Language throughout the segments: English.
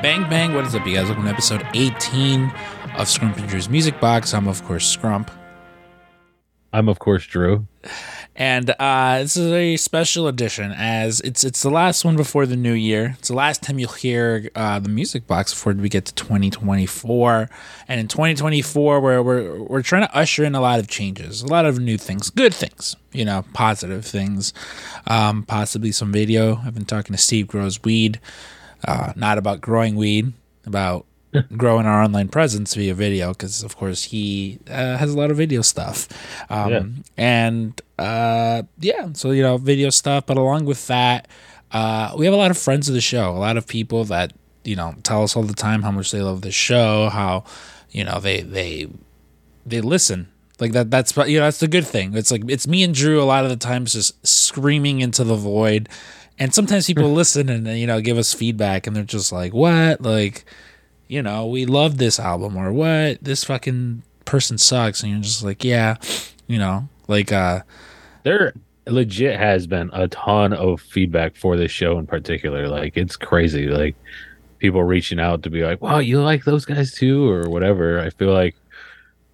Bang bang, what is up, you guys? Welcome to episode 18 of Scrump and Music Box. I'm, of course, Scrump. I'm of course Drew. And uh, this is a special edition as it's it's the last one before the new year. It's the last time you'll hear uh, the music box before we get to 2024. And in 2024, we're, we're, we're trying to usher in a lot of changes, a lot of new things, good things, you know, positive things, um, possibly some video. I've been talking to Steve Grows Weed, uh, not about growing weed, about growing our online presence via video because of course he uh, has a lot of video stuff. Um, Yeah. and uh, yeah so you know video stuff but along with that uh, we have a lot of friends of the show a lot of people that you know tell us all the time how much they love the show how you know they they they listen. Like that that's you know that's the good thing. It's like it's me and drew a lot of the times just screaming into the void and sometimes people listen and you know give us feedback and they're just like what? Like you know we love this album or what this fucking person sucks and you're just like yeah you know like uh There legit has been a ton of feedback for this show in particular. Like it's crazy. Like people reaching out to be like, "Wow, you like those guys too?" or whatever. I feel like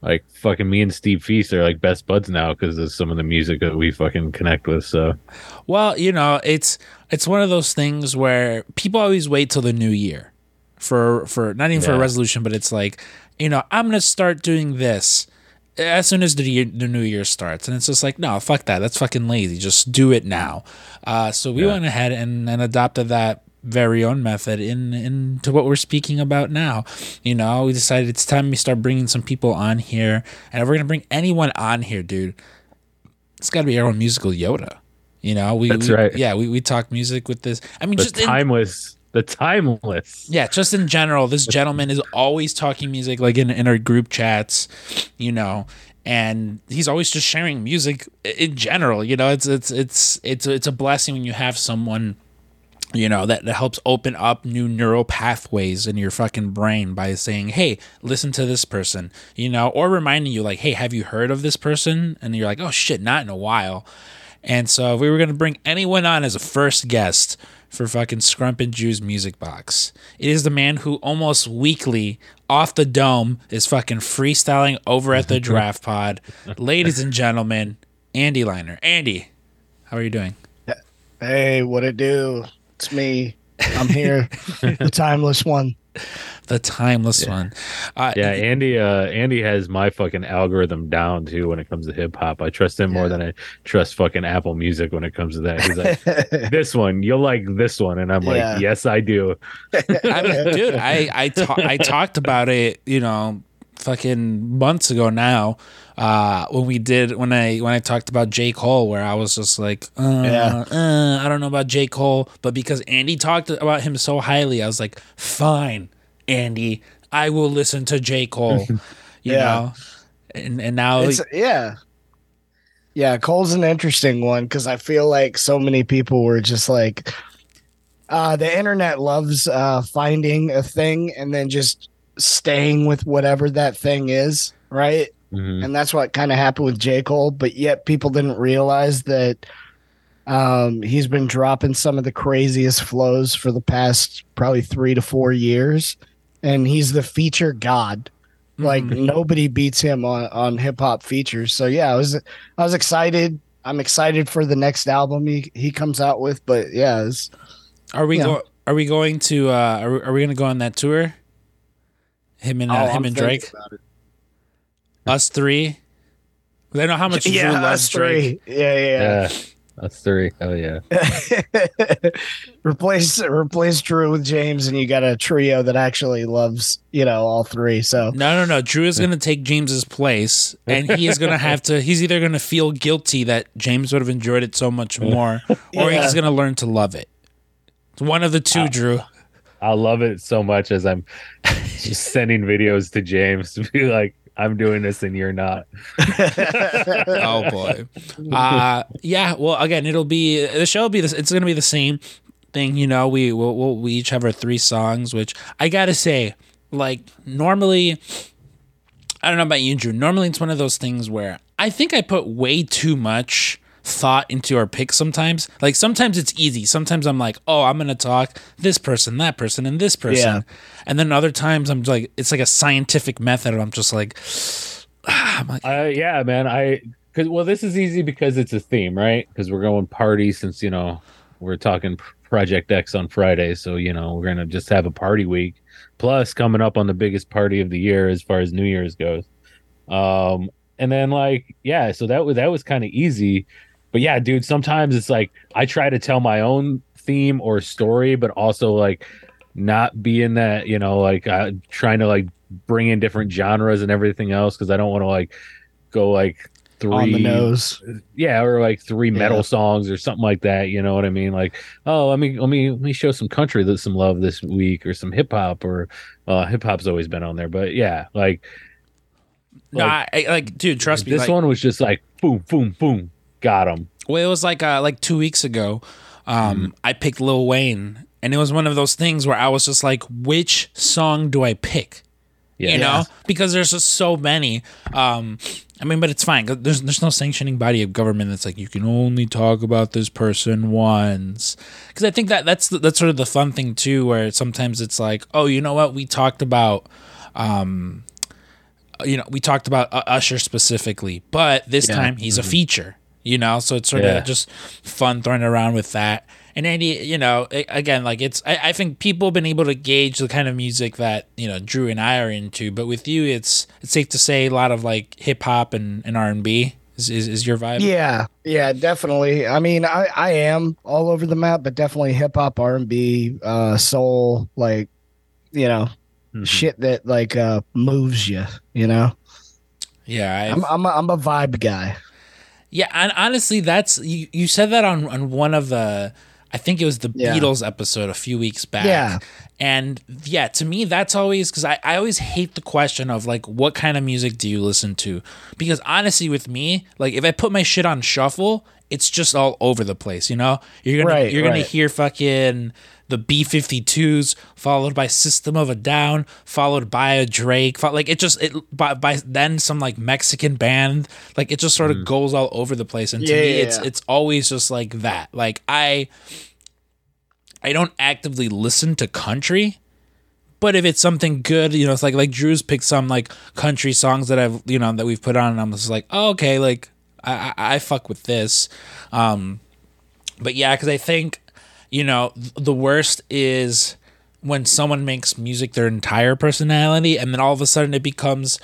like fucking me and Steve Feast are like best buds now because of some of the music that we fucking connect with. So Well, you know, it's it's one of those things where people always wait till the new year for for not even for a resolution, but it's like, you know, I'm gonna start doing this as soon as the year, the new year starts, and it's just like, no, fuck that, that's fucking lazy. Just do it now. Uh, so we Yeah. went ahead and, and adopted that very own method in into what we're speaking about now. You know, we decided it's time we start bringing some people on here, and if we're gonna bring anyone on here, dude, it's got to be our own musical Yoda. You know, we That's we- right. Yeah, we, we talk music with this. I mean, the just in, timeless, the timeless. yeah, just in general, this gentleman is always talking music, like in in our group chats, you know, and he's always just sharing music in general. You know, it's it's it's it's it's a blessing when you have someone. You know that, that helps open up new neural pathways in your fucking brain by saying, "Hey, listen to this person," you know, or reminding you like, "Hey, have you heard of this person?" And you're like, "Oh shit, not in a while." And so if we were gonna bring anyone on as a first guest for fucking Scrump and Jew's music box, it is the man who almost weekly off the dome is fucking freestyling over at the draft pod. Ladies and gentlemen, Andy Liner. Andy, how are you doing? Hey, what it do? It's me. I'm here, the timeless one. The timeless one. Uh, Yeah, Andy. Uh, Andy has my fucking algorithm down too when it comes to hip hop. I trust him more than I trust fucking Apple Music when it comes to that. He's like, this one, you'll like this one, and I'm like, Yeah. yes, I do. I mean, dude, I I, ta- I talked about it, you know, fucking months ago now. Uh, when we did when I when I talked about J Cole, where I was just like, uh, Yeah. uh, I don't know about J Cole, but because Andy talked about him so highly, I was like, fine, Andy, I will listen to J Cole. You Yeah. know, and and now It's yeah. Yeah, Cole's an interesting one because I feel like so many people were just like uh the internet loves uh finding a thing and then just staying with whatever that thing is, right? Mhm. and that's what kind of happened with J. Cole. But yet, people didn't realize that um, he's been dropping some of the craziest flows for the past probably three to four years, and he's the feature god. Like Mhm. nobody beats him on on hip hop features. So yeah, I was I was excited. I'm excited for the next album he he comes out with. But yeah, are we yeah. go- are we going to uh, are we, are we going to go on that tour? Him and uh, oh, him I'm and Drake. Us three. 'Cause I know how much Drew Yeah, loves us Drake. three. Yeah, yeah. Yeah, that's three. Oh yeah. replace replace Drew with James, and you got a trio that actually loves you know all three. So No, no, no. Drew is going to take James's place, and he is going to have to. He's either going to feel guilty that James would have enjoyed it so much more, or Yeah. he's going to learn to love it. It's one of the two, Drew. I love it so much as I'm just sending videos to James to be like, I'm doing this and you're not. oh boy. Uh yeah. Well, again, it'll be the show will be this. It's to be the same thing. You know, we we'll, we'll, we each have our three songs, which I gotta say, like normally. I don't know about you, Drew. Normally, it's one of those things where I think I put way too much thought into our picks sometimes. Like sometimes it's easy. Sometimes I'm like, oh, I'm gonna talk this person, that person, and this person. Yeah. And then other times I'm like, it's like a scientific method. I'm just like, I'm like, Uh, yeah, man. I because well, this is easy because it's a theme, right? Because we're going party since you know we're talking Project X on Friday, so you know we're gonna just have a party week. Plus, coming up on the biggest party of the year as far as New Year's goes. Um, and then like yeah, so that was that was kind of easy, but yeah, dude. Sometimes it's like I try to tell my own theme or story, but also like not be in that you know like uh, trying to like bring in different genres and everything else because I don't want to like go like three on the nose. yeah or like three metal Yeah. songs or something like that you know what i mean like oh let me let me let me show some country that some love this week or some hip-hop or uh hip-hop's always been on there but yeah like no, I, I- like, dude, trust me. this like, one was just like boom boom boom got him Well, it was like uh, like two weeks ago. Um, I picked Lil Wayne, and it was one of those things where I was just like, which song do I pick? yeah You know, because there's just so many. Um, I mean, but it's fine. There's there's no sanctioning body of government that's like you can only talk about this person once. Because I think that that's the, that's sort of the fun thing too, where sometimes it's like, oh, you know what, we talked about. Um, you know, we talked about uh, Usher specifically, but this Yeah. time he's a feature. You know, so it's sort Yeah. of just fun throwing around with that. And Andy, you know, again, like it's, I, I think people have been able to gauge the kind of music that you know Drew and I are into. But with you, it's it's safe to say a lot of like hip hop and, and R and B is, is is your vibe. Yeah, yeah, definitely. I mean, I I am all over the map, but definitely hip hop, R and B, uh, soul, like you know, Mhm. shit that like uh moves you. You know, yeah. I've- I'm I'm a, I'm a vibe guy. Yeah, and honestly, that's you. You said that on on one of the, I think it was the Yeah. Beatles episode a few weeks back. Yeah. and yeah, to me, that's always because I I always hate the question of like what kind of music do you listen to? Because honestly, with me, like if I put my shit on shuffle, it's just all over the place. You know, you're gonna Right, you're gonna hear fucking the B52s followed by System of a Down followed by a Drake fo- like it just it by, by then some like Mexican band like it just sort of goes all over the place. And to Yeah, me yeah, it's yeah. it's always just like that. Like I I don't actively listen to country but if it's something good, you know, it's like like Drew's picked some like country songs that I've you know that we've put on, and I'm just like, oh, okay, like I, I I fuck with this, um, but yeah, because I think you know th- the worst is when someone makes music their entire personality, and then all of a sudden it becomes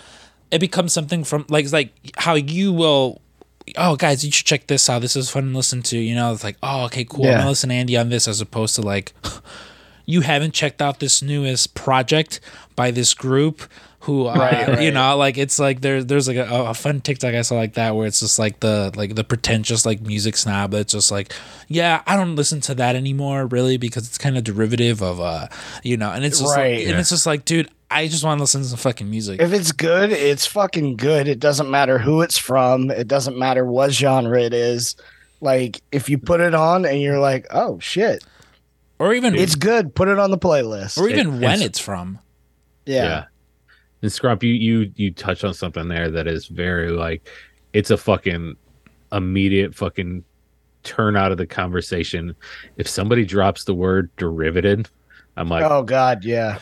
it becomes something from like it's like how you will. Oh, guys, you should check this out. This is fun to listen to. You know, it's like, oh, okay, cool. I'm Yeah. gonna listen to Andy on this, as opposed to like, you haven't checked out this newest project by this group who uh, Right, you know like it's like there there's like a, a fun tiktok i saw like that where it's just like the like the pretentious like music snob that's just like yeah i don't listen to that anymore really because it's kind of derivative of uh you know and it's just Right. like, and it's just like dude i just want to listen to some fucking music If it's good, it's fucking good. It doesn't matter who it's from. It doesn't matter what genre it is. Like if you put it on and you're like, oh shit, or even it's good. Put it on the playlist. or even It- when it's- it's from yeah. And Scrump, you you you touched on something there that is very like it's a fucking immediate fucking turn out of the conversation. If somebody drops the word derivative, I'm like Oh god, yeah.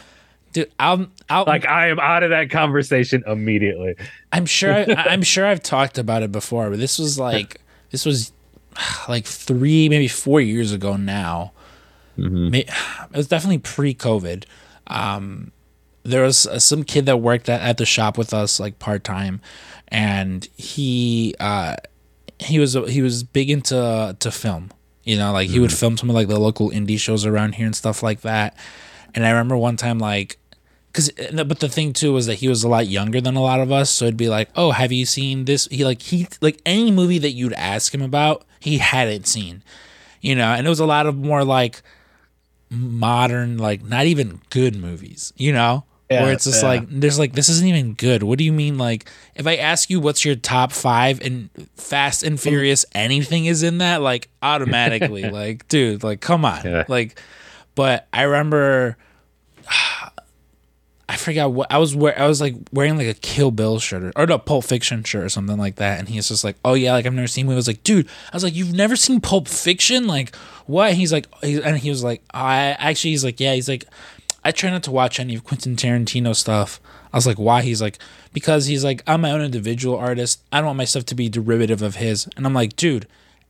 dude i'm i'll like I am out of that conversation immediately. I'm sure. I, I'm sure I've talked about it before, but this was like this was like three, maybe four years ago now. Mhm. It was definitely pre-COVID. Um, there was uh, some kid that worked at, at the shop with us like part time, and he uh, he was he was big into to film. You know, like he would film some of like the local indie shows around here and stuff like that. And I remember one time like because but the thing too was that he was a lot younger than a lot of us so it'd be like oh have you seen this he like he like any movie that you'd ask him about he hadn't seen you know and it was a lot of more like modern like not even good movies you know Yeah, where it's just yeah. like there's like this isn't even good what do you mean like if i ask you what's your top five and fast and furious anything is in that like automatically like dude like come on Yeah. like but i remember I forgot what I was wear I was like wearing like a Kill Bill shirt or, or no Pulp Fiction shirt or something like that, and he's just like, "Oh yeah, like I've never seen." It. I was like, "Dude," I was like, "You've never seen Pulp Fiction? Like what?" And he's like, he, and he was like, "I actually," he's like, "Yeah," he's like, "I try not to watch any of Quentin Tarantino stuff." I was like, "Why?" He's like, "Because he's like, I'm my own individual artist. I don't want my stuff to be derivative of his." And I'm like, "Dude,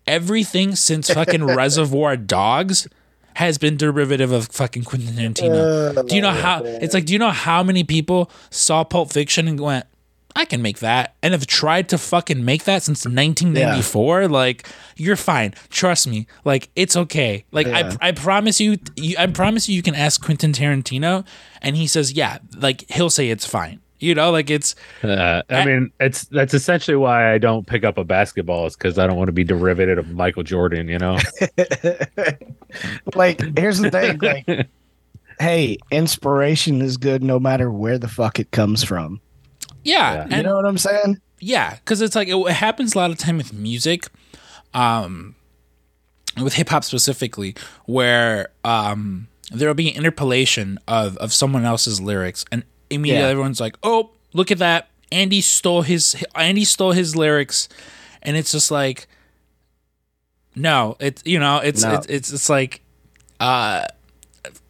everything since fucking Reservoir Dogs." has been derivative of fucking Quentin Tarantino. do you know how it's like? Do you know how many people saw Pulp Fiction and went, "I can make that," and have tried to fucking make that since 1994? Like, you're fine. Trust me. Like, it's okay. Like, Yeah. I I promise you, you, I promise you, you can ask Quentin Tarantino, and he says, "Yeah." Like, he'll say it's fine. You know, like it's Uh, I mean, it's that's essentially why I don't pick up a basketball is because I don't want to be derivative of Michael Jordan. You know, like, here's the thing. Like, hey, inspiration is good no matter where the fuck it comes from. Yeah, Yeah. and You know what I'm saying? Yeah, because it's like it, it happens a lot of time with music, um, with hip hop specifically, where um there will be an interpolation of of someone else's lyrics, and immediately Yeah. everyone's like, "Oh, look at that! Andy stole his Andy stole his lyrics," and it's just like, no, it's you know, it's No. it's it's it's like, uh.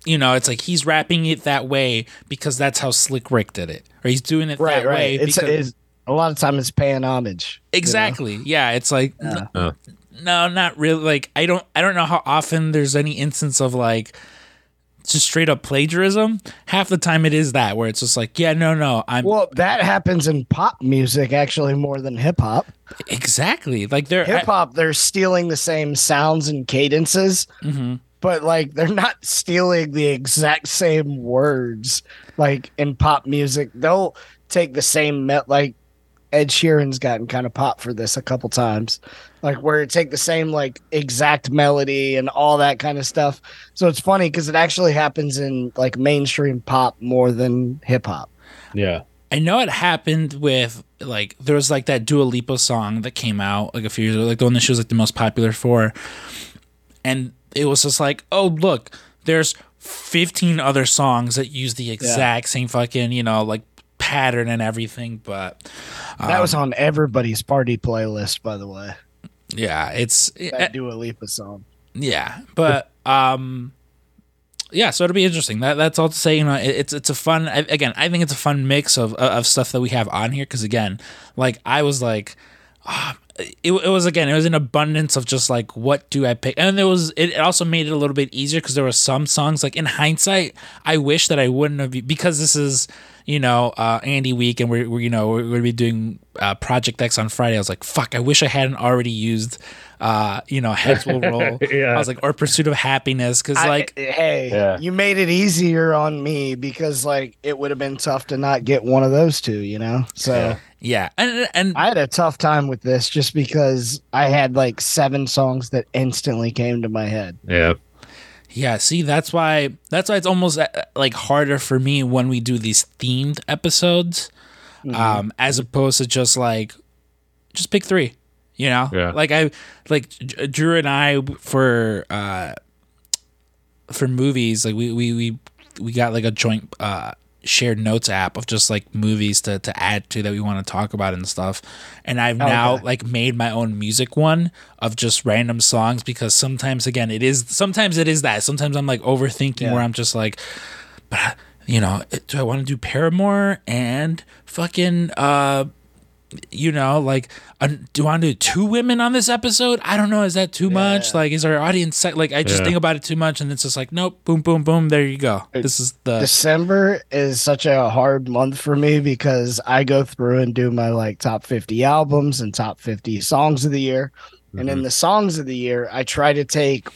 You know, it's like he's rapping it that way because that's how Slick Rick did it, or he's doing it Right, that way. right. It's, because- it's a lot of time it's paying homage. you know? Exactly. Yeah, it's like n- Uh. no, not really. Like I don't, I don't know how often there's any instance of like just straight up plagiarism. Half the time it is that where it's just like, yeah, no, no, I'm Well, that happens in pop music actually more than hip hop. exactly like they're Hip hop, they're stealing the same sounds and cadences, hmm but like they're not stealing the exact same words. Like in pop music, they'll take the same me- like Ed Sheeran's gotten kind of pop for this a couple times, like where it take the same like exact melody and all that kind of stuff. So it's funny because it actually happens in like mainstream pop more than hip hop. yeah, I know it happened with like there was like that Dua Lipa song that came out like a few years ago, like the one that she was like the most popular for, and it was just like, oh look, there's 15 other songs that use the exact same fucking you know like pattern and everything, but That was on everybody's party playlist, by the way. yeah, it's That Dua Lipa song. Yeah, but um, yeah. So it'll be interesting. That that's all to say. You know, it, it's it's a fun. I- Again, I think it's a fun mix of of stuff that we have on here. Because again, like I was like, ah, it, it was again, it was an abundance of just like what do I pick, and there was it, it also made it a little bit easier because there were some songs like in hindsight, I wish that I wouldn't have because this is you know uh, Andy week and we're, we're you know we're going to be doing uh, Project X on Friday. I was like, fuck, I wish I hadn't already used uh, you know heads will roll. Yeah. I was like, or Pursuit of Happiness because I- like hey, Yeah. you made it easier on me because like it would have been tough to not get one of those two, you know. So Yeah. Yeah, and and I had a tough time with this just because I had like seven songs that instantly came to my head. yeah, Yeah, see, that's why that's why it's almost uh, like harder for me when we do these themed episodes, um, as opposed to just like just pick three. You know, Yeah. like I like J- Drew and I for uh for movies like we we we we got like a joint uh shared notes app of just like movies to to add to that we want to talk about and stuff and i've now Okay. like made my own music one of just random songs because sometimes again it is sometimes it is that sometimes i'm like overthinking Yeah. where i'm just like but you know do i want to do paramore and fucking uh you know, like, uh, do I want to do two women on this episode? I don't know. Is that too much? Yeah. Like, is our audience set? Like, I just Yeah. think about it too much, and it's just like, nope, boom, boom, boom. There you go. This is the December is such a hard month for me because I go through and do my like top 50 albums and top 50 songs of the year. And in the songs of the year, I try to take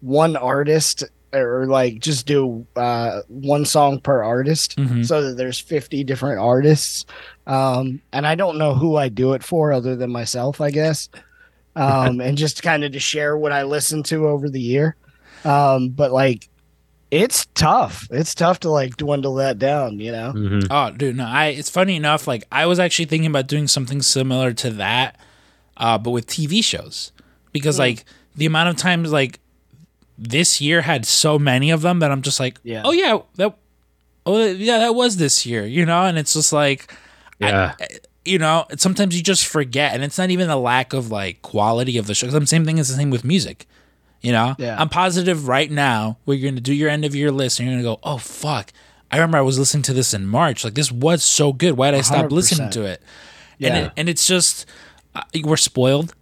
one artist or like just do uh, one song per artist Mhm. so that there's 50 different artists. Um, and I don't know who I do it for other than myself, I guess. Um, and just kind of to share what I listen to over the year. Um, but like, it's tough. It's tough to like dwindle that down, you know? Mhm. Oh, dude, no. I. It's funny enough. Like, I was actually thinking about doing something similar to that, uh, but with TV shows, because Hmm. like the amount of times like this year had so many of them that I'm just like, Yeah. oh yeah, that. oh yeah, that was this year, you know, and it's just like Yeah. you know, sometimes you just forget, and it's not even a lack of like quality of the show. the same thing is the same with music. You know, Yeah. I'm positive right now where you're gonna do your end of your list, and you're gonna go, oh fuck. I remember I was listening to this in March. Like this was so good. Why did I stop 100%. listening to it? And Yeah. it, and it's just uh, we're spoiled,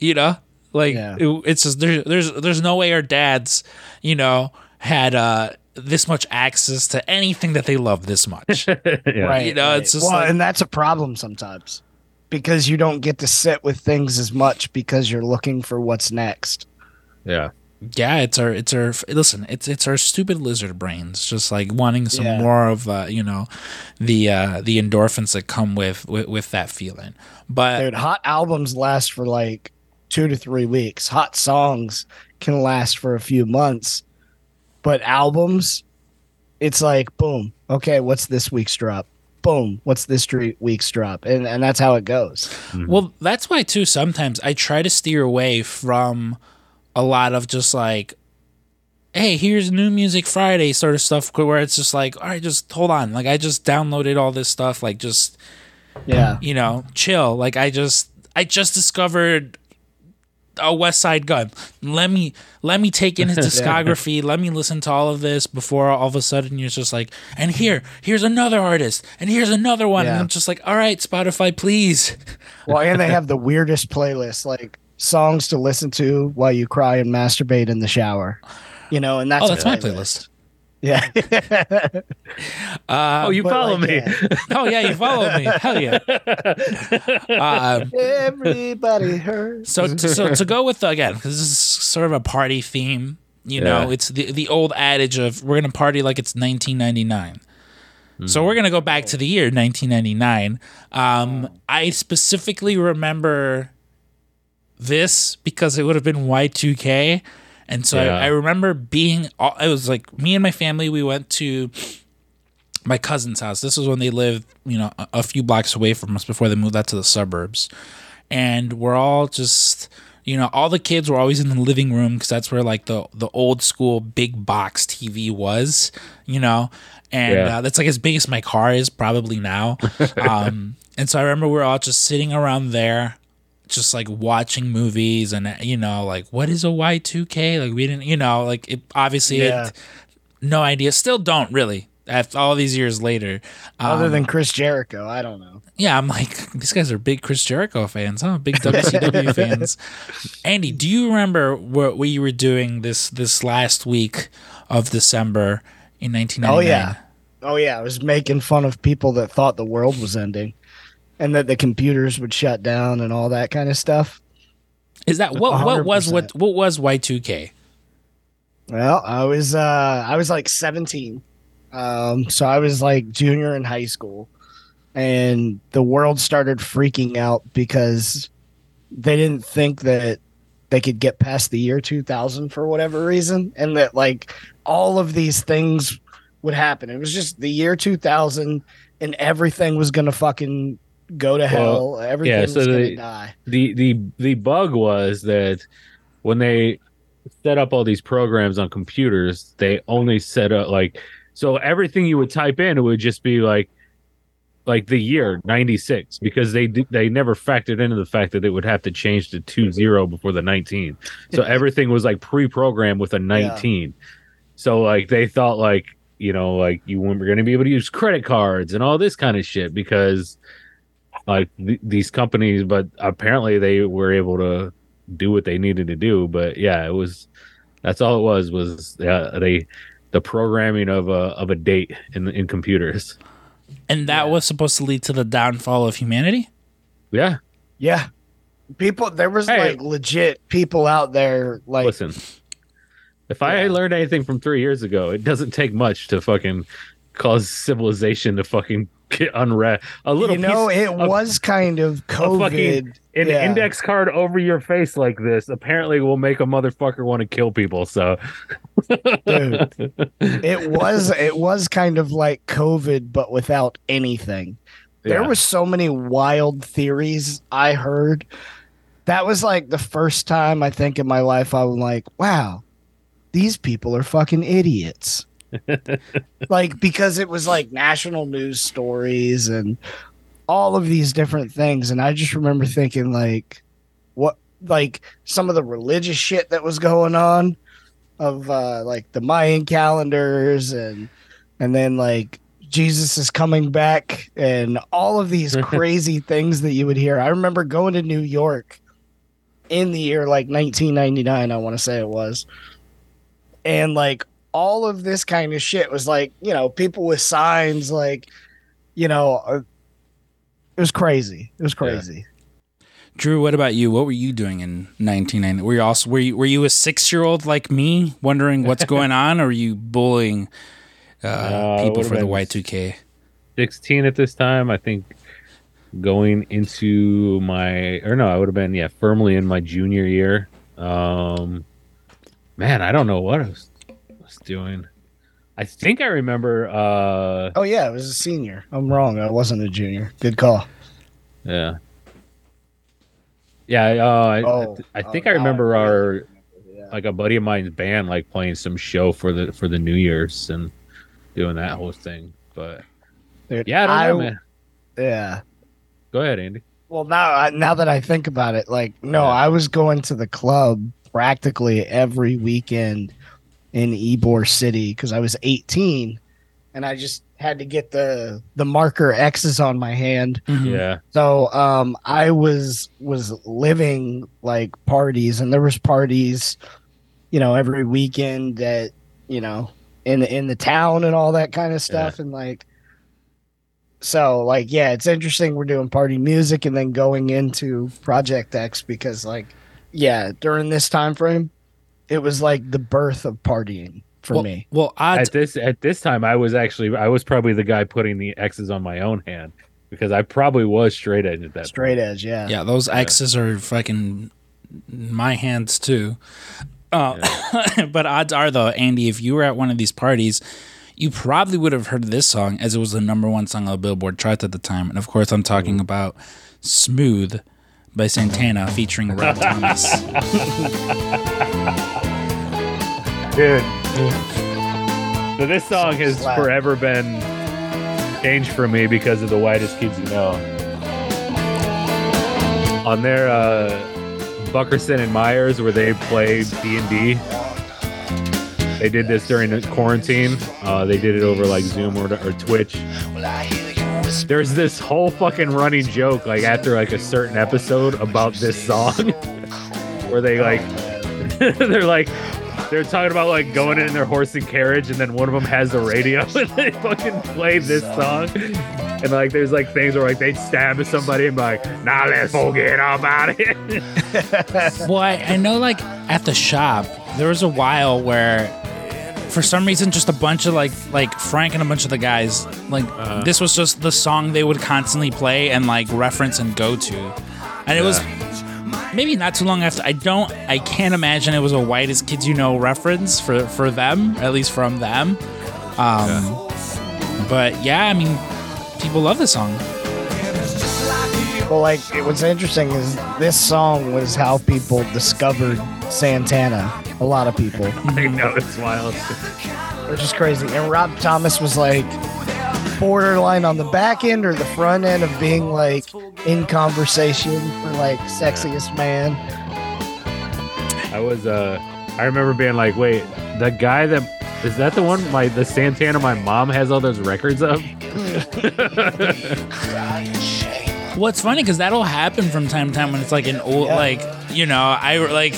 you know. Like Yeah. it- it's just there, there's there's no way our dads, you know, had uh this much access to anything that they love this much. yeah. Right. You know, right. it's just well, like- and that's a problem sometimes because you don't get to sit with things as much because you're looking for what's next. Yeah. yeah it's our it's our listen it's it's our stupid lizard brains just like wanting some Yeah. more of uh you know the uh the endorphins that come with with, with that feeling but Dude, hot albums last for like two to three weeks. Hot songs can last for a few months, but albums, it's like boom. Okay, what's this week's drop? Boom, what's this week's drop? And and that's how it goes. Mm-hmm. well that's why too sometimes i try to steer away from a lot of just like hey here's new music friday sort of stuff where it's just like all right just hold on like i just downloaded all this stuff like just Yeah. you know, chill. Like I just I just discovered a Westside Gunn. Let me let me take in his discography. Let me listen to all of this before all of a sudden you're just like, and here, here's another artist, and here's another one, and I'm just like, all right, Spotify, please. Well, and they have the weirdest playlists, like songs to listen to while you cry and masturbate in the shower. You know, and that's Oh, that's my playlist. Yeah. Uh, Oh, you follow like, me. yeah. oh yeah, you follow me. Hell yeah. Um, Everybody hurts. So to, so to go with again, because this is sort of a party theme. You know, it's the the old adage of we're gonna party like it's 1999. So we're gonna go back to the year 1999. Um, I specifically remember this because it would have been Y2K, and so Yeah. I, I remember being. all- It was like me and my family. We went to my cousin's house. This was when they lived, you know, a, a few blocks away from us before they moved out to the suburbs. And we're all just, you know, all the kids were always in the living room because that's where like the the old school big box TV was, you know, and Yeah. uh, that's like as big as my car is probably now. um, and so I remember we are all just sitting around there. Just like watching movies and you know like what is a Y two K like we didn't you know like it obviously Yeah. it, no idea still don't really after all these years later Other Um, than Chris Jericho, I don't know. yeah, I'm like, these guys are big Chris Jericho fans, huh? Big WCW fans. Andy, do you remember what we were doing this this last week of December in 1999? Oh yeah. Oh yeah, I was making fun of people that thought the world was ending and that the computers would shut down and all that kind of stuff. Is that what what was what what was Y2K? Well, I was uh I was like 17. Um so I was like junior in high school and the world started freaking out because they didn't think that they could get past the year 2000 for whatever reason and that like all of these things would happen. It was just the year 2000 and everything was going to fucking go to hell. Everything yeah, was so going to die. the the the bug was that when they set up all these programs on computers, they only set up like so everything you would type in it would just be like like the year 96 because they they never factored into the fact that it would have to change to 20 before the 19 so everything was like pre-programmed with a 19 so like they thought like you know like you weren't going to be able to use credit cards and all this kind of shit because like th- these companies but apparently they were able to do what they needed to do but yeah it was that's all it was was uh, they the programming of a of a date in in computers And that was supposed to lead to the downfall of humanity? yeah Yeah. People there was Hey. like legit people out there like listen if i learned anything from three years ago it doesn't take much to fucking cause civilization to fucking get unrest a little you know it of- was kind of COVID. an yeah. index card over your face like this apparently will make a motherfucker want to kill people so Dude. it was it was kind of like COVID but without anything. There Yeah. was so many wild theories I heard. That was like the first time I think in my life I was like, wow, these people are fucking idiots. Like because it was like national news stories and all of these different things. And i just remember thinking like what like some of the religious shit that was going on of uh like the mayan calendars and and then like jesus is coming back and all of these crazy things that you would hear. I remember going to new york in the year like 1999 i want to say it was. And like all of this kind of shit was like you know people with signs like you know uh, it was crazy it was crazy Drew, what about you? What were you doing in 1990? Were you also were you were you a six year old like me, wondering what's going on, or were you bullying uh, Uh, people for the Y two K? 16 at this time. I think going into my or no, I would have been yeah firmly in my junior year. Um, man, I don't know what I was, was doing. I think I remember. Uh, oh yeah it was a senior i'm wrong i wasn't a junior good call yeah, yeah. Uh, I, Oh, I think oh, I remember I our yeah. like a buddy of mine's band like playing some show for the for the New Year's and doing that whole thing. But Dude, yeah, I don't know, man. yeah Go ahead, Andy. well now now that i think about it like no Yeah. i was going to the club practically every weekend in ybor city because i was 18 and i just had to get the the marker x's on my hand. Mm-hmm. Yeah, So um I was was living like parties and there was parties, you know, every weekend that, you know, in the, in the town and all that kind of stuff and like so like yeah, it's interesting we're doing party music and then going into Project X because like yeah, during this time frame it was like the birth of partying for well, me. Well, odds at this at this time I was actually I was probably the guy putting the X's on my own hand because I probably was straight edge at that Straight point. edge, yeah. Yeah, those X's are fucking my hands too. Uh, but odds are though, Andy, if you were at one of these parties, you probably would have heard this song as it was the number one song on the Billboard chart at the time. And of course, I'm talking about "Smooth" by Santana featuring Rob Thomas. Dude. So this song has Slap. forever been changed for me because of the whitest kids you know. On their uh Buckerson and Myers where they play D and D. They did this during the quarantine. Uh, they did it over like Zoom or, or Twitch. There's this whole fucking running joke like after like a certain episode about this song where they like they're like they're talking about like going in their horse and carriage and then one of them has a radio and they fucking play this song. And like there's like things where like they stab somebody and be like nah let's forget about it. Well, I, I know like at the shop, there was a while where for some reason just a bunch of like like Frank and a bunch of the guys like Uh-huh. this was just the song they would constantly play and like reference and go to. And it was maybe not too long after I don't I can't imagine it was a whitest kids you know reference for for them, at least from them. Um but yeah, I mean people love this song. Well, like it- what's interesting is this song was how people discovered Santana. A lot of people, I know it's wild which is crazy. And Rob Thomas was like borderline on the back end or the front end of being like in conversation for like sexiest man. I was uh I remember being like wait the guy that is that the one my the Santana my mom has all those records of Well, it's funny because that'll happen from time to time when it's like an old, Yeah. like you know, I like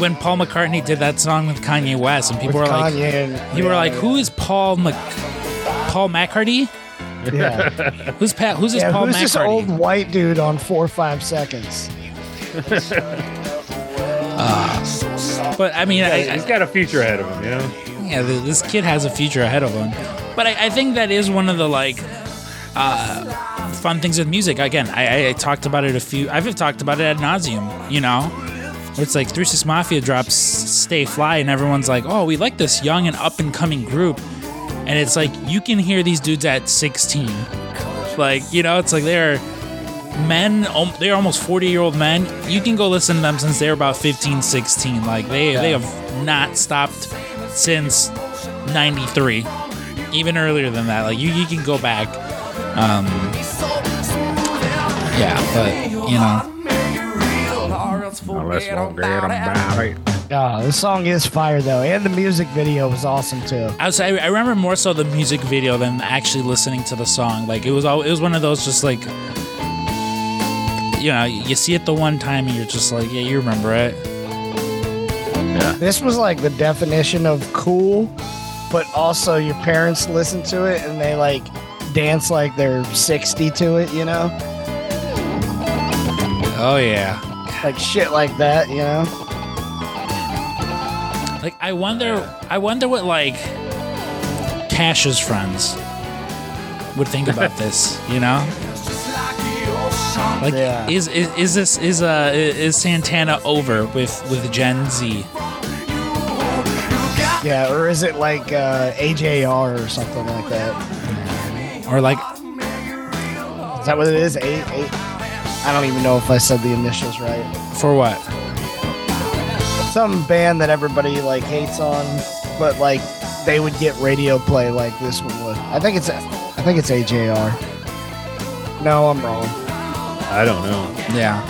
when Paul McCartney did that song with Kanye West, and people with were like, Kanye and, people were yeah, like, who is Paul Mc, Paul McCarty? Yeah, Who's Pat? Who's this yeah. Paul Who's this old white dude on four or five seconds? But I mean, I, he's got a future ahead of him you know yeah, this kid has a future ahead of him. But I, I think that is one of the like uh, fun things with music. Again, I, I, I talked about it a few. I've talked about it ad nauseum. You know, it's like Three Six Mafia drops "Stay Fly" and everyone's like, "Oh, we like this young and up and coming group," and it's like you can hear these dudes at 16. Like you know, it's like they're men they're almost 40 year old men you can go listen to them since they're about 15 16 like they they have not stopped since 93, even earlier than that. Like you, you can go back. Um, yeah, but you know, Now let's forget about it. Oh, the song is fire though, and the music video was awesome too. I was I, I remember more so the music video than actually listening to the song. Like it was all it was one of those just like you know you see it the one time and you're just like yeah you remember it. Yeah. This was like the definition of cool, but also your parents listen to it and they like dance like they're 60 to it, you know? Oh yeah. Like shit like that, you know? Like I wonder I wonder what like Cash's friends would think about this, you know? Like Yeah. is, is is this is uh is Santana over with with Gen Z? Yeah, or is it like uh, AJR or something like that? Or like Is that what it is? Eight, eight. I don't even know if I said the initials right. for what? Some band that everybody like hates on, but like they would get radio play like this one would. I think it's I think it's AJR. No, I'm wrong. I don't know. Yeah.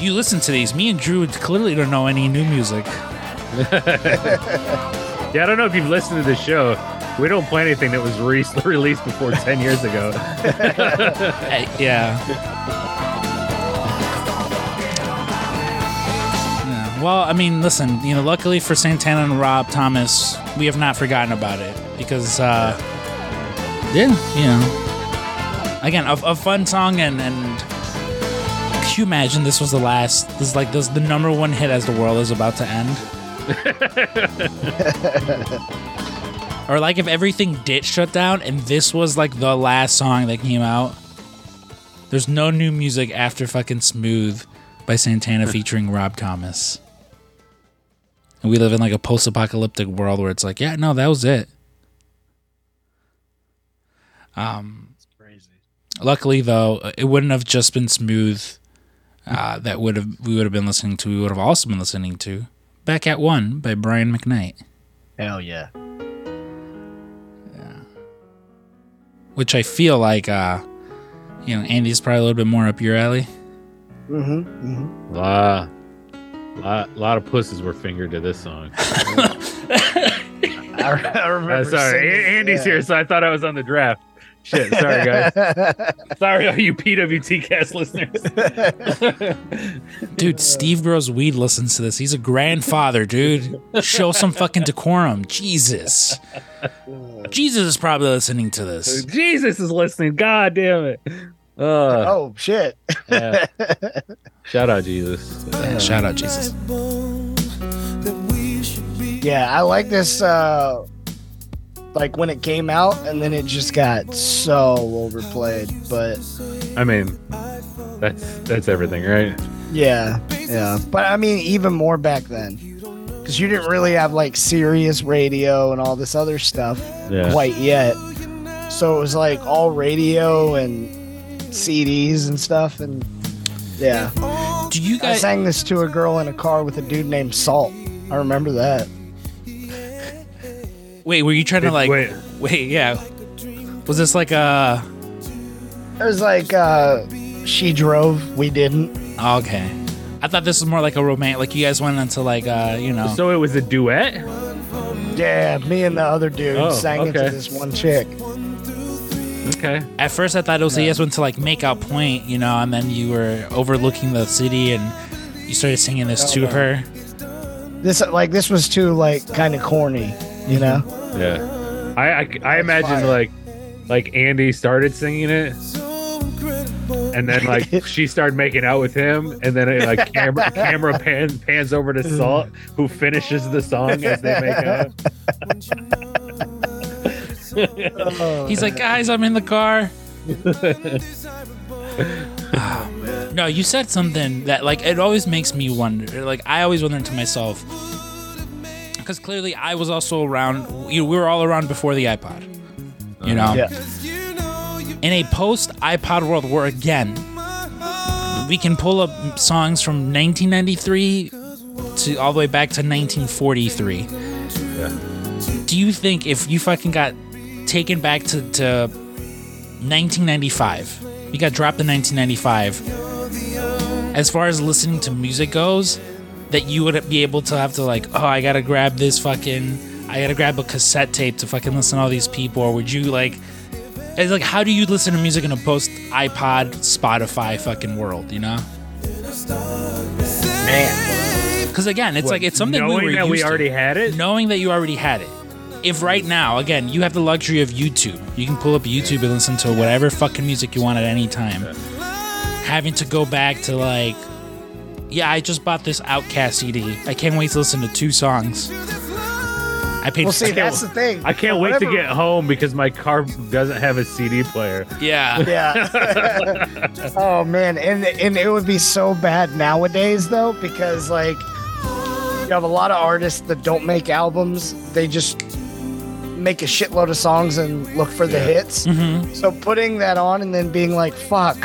You listen to these. Me and Drew clearly don't know any new music. Yeah, I don't know if you've listened to the show. We don't play anything that was re- released before 10 years ago. Yeah. Yeah. Well, I mean, listen. You know, luckily for Santana and Rob Thomas, we have not forgotten about it because, uh, yeah, you know, again, a, a fun song and and. Could you imagine this was the last? This is like this the number one hit as the world is about to end. Or like if everything did shut down and this was like the last song that came out. There's no new music after fucking Smooth by Santana featuring Rob Thomas. And we live in like a post apocalyptic world where it's like, yeah, no, that was it. Um luckily though, it wouldn't have just been Smooth uh, that would have we would have been listening to. We would have also been listening to Back at One by Brian McKnight. Hell yeah. Which I feel like, uh, you know, Andy's probably a little bit more up your alley. Mm-hmm. mm-hmm. lot, lot, lot of pussies were fingered to this song. I, I remember. Uh, sorry, singing- Andy's yeah. here, so I thought I was on the draft. Shit, sorry guys. sorry, all you PWT cast listeners. Dude, Steve Grows Weed listens to this. He's a grandfather, dude. Show some fucking decorum. Jesus. Jesus is probably listening to this. Jesus is listening. God damn it. Uh, oh shit. yeah. Shout out Jesus. Yeah, shout out Jesus. Yeah, I like this. uh Like when it came out, and then it just got so overplayed. But I mean, that's that's everything, right? yeah, yeah. But I mean, even more back then, because you didn't really have like Sirius radio and all this other stuff Yeah. quite yet. So it was like all radio and CDs and stuff, and yeah. Do you I sang this to a girl in a car with a dude named Salt. I remember that. Wait? Were you trying to like Wait. wait? Yeah. Was this like a It was like uh she drove, we didn't. oh, okay? I thought this was more like a romantic. Like you guys went into like uh, you know. So it was a duet. Yeah, me and the other dude Oh, sang it okay. to this one chick. Okay. At first, I thought it was you guys went to like make out point, you know, and then you were overlooking the city and you started singing this Oh, to no. her. This like this was too like kind of corny, you know? Yeah. I I, I imagine fire. like like Andy started singing it. And then like she started making out with him, and then it, like camera camera pans pans over to Salt, who finishes the song as they make out. He's like, guys, I'm in the car. Ah, no, you said something that like it always makes me wonder. Like I always wonder to myself, because clearly I was also around. You know, we were all around before the iPod. You know, Yeah. in a post iPod world where again we can pull up songs from 1993 to all the way back to 1943. do you think if you fucking got taken back to, to 1995, you got dropped in 1995, as far as listening to music goes, that you would be able to have to like, oh, I gotta grab this fucking, I gotta grab a cassette tape to fucking listen to all these people, or would you like, it's like, how do you listen to music in a post iPod, Spotify fucking world, you know? Man. Because again, it's like it's something knowing we were that we used to. already had it. knowing that you already had it. If right now, again, you have the luxury of YouTube, you can pull up YouTube and listen to whatever fucking music you want at any time. Having to go back to like, yeah, I just bought this OutKast CD. I can't wait to listen to two songs. I paid. Well, see, can't- that's the thing. I can't wait to Whatever- get home because my car doesn't have a CD player. yeah, Yeah. oh man, and and it would be so bad nowadays though because like you have a lot of artists that don't make albums. They just make a shitload of songs and look for the hits. Mhm. So putting that on and then being like, "Fuck,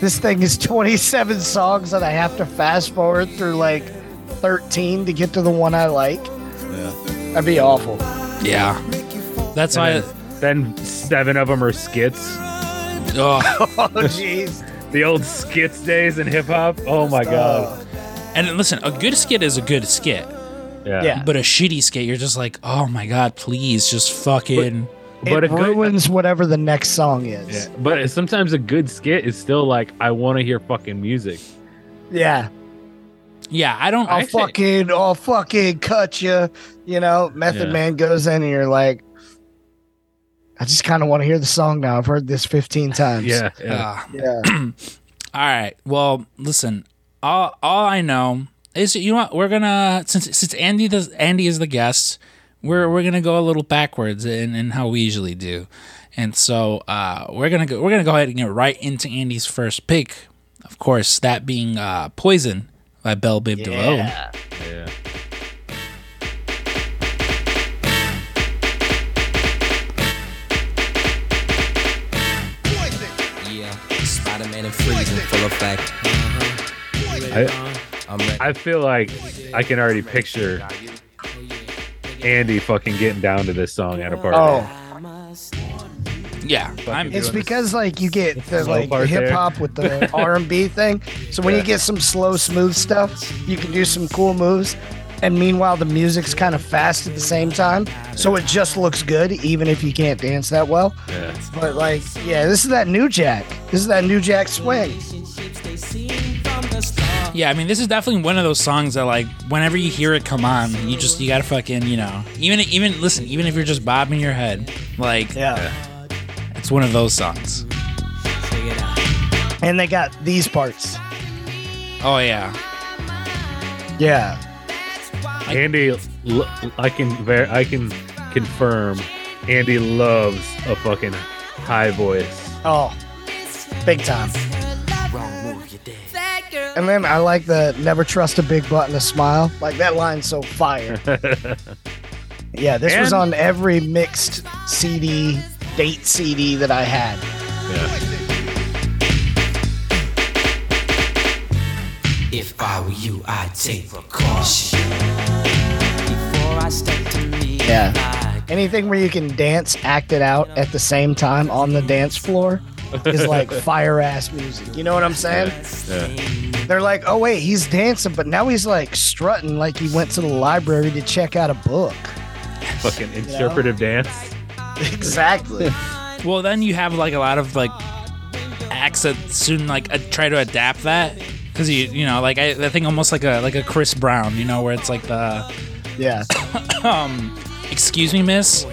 this thing is 27 songs that I have to fast forward through like 13 to get to the one I like." Yeah. That'd be awful. yeah. That's why. And then, then seven of them are skits. Oh, Oh jeez. The old skits days in hip hop. Oh my god. and listen, a good skit is a good skit, yeah. yeah. but a shitty skit, you're just like, oh my god, please, just fucking. But it a good ruins whatever the next song is. Yeah, but sometimes a good skit is still like I want to hear fucking music. Yeah. Yeah, I don't. I'll I fucking, I'll fucking cut you. You know, Method Yeah. Man goes in and you're like, I just kind of want to hear the song now. I've heard this 15 times. Yeah, yeah. Ah. Yeah. All right. Well, listen. All all I know is you know what we're gonna since since Andy does Andy is the guest, we're we're gonna go a little backwards in, in how we usually do, and so uh, we're gonna go we're gonna go ahead and get right into Andy's first pick, of course that being uh, Poison by Bell Biv DeVoe. Yeah. yeah. Yeah, Spider-Man and Freeze full effect. I, I feel like I can already picture Andy fucking getting down to this song at a party. Oh, Yeah, I'm. it's because like you get the like hip hop with the R and B thing. So when you get some slow, smooth stuff, you can do some cool moves. And meanwhile, the music's kind of fast at the same time, so it just looks good, even if you can't dance that well. Yeah. But like, yeah, this is that new Jack. This is that new Jack swing. Yeah, I mean, this is definitely one of those songs that, like, whenever you hear it come on, you just you gotta fucking, you know, even even listen, even if you're just bobbing your head, like, Yeah. it's one of those songs. And they got these parts. Oh yeah, Yeah. Andy, I can ver- I can confirm, Andy loves a fucking high voice. Oh, big time. And then I like the never trust a big butt and a smile. Like that line's so fire. yeah, this was on every mixed CD, date CD that I had. Yeah. If I were you, I'd take precaution. Before I step to me, Yeah. Anything where you can dance, act it out at the same time on the dance floor is like fire ass music. You know what I'm saying? Yeah. They're like, oh wait, he's dancing, but now he's like strutting like he went to the library to check out a book. Fucking interpretive dance. Exactly. Well, then you have like a lot of like acts that soon like uh, try to adapt that because you you know like I, I think almost like a like a Chris Brown, you know, where it's like the yeah. um, excuse me, miss,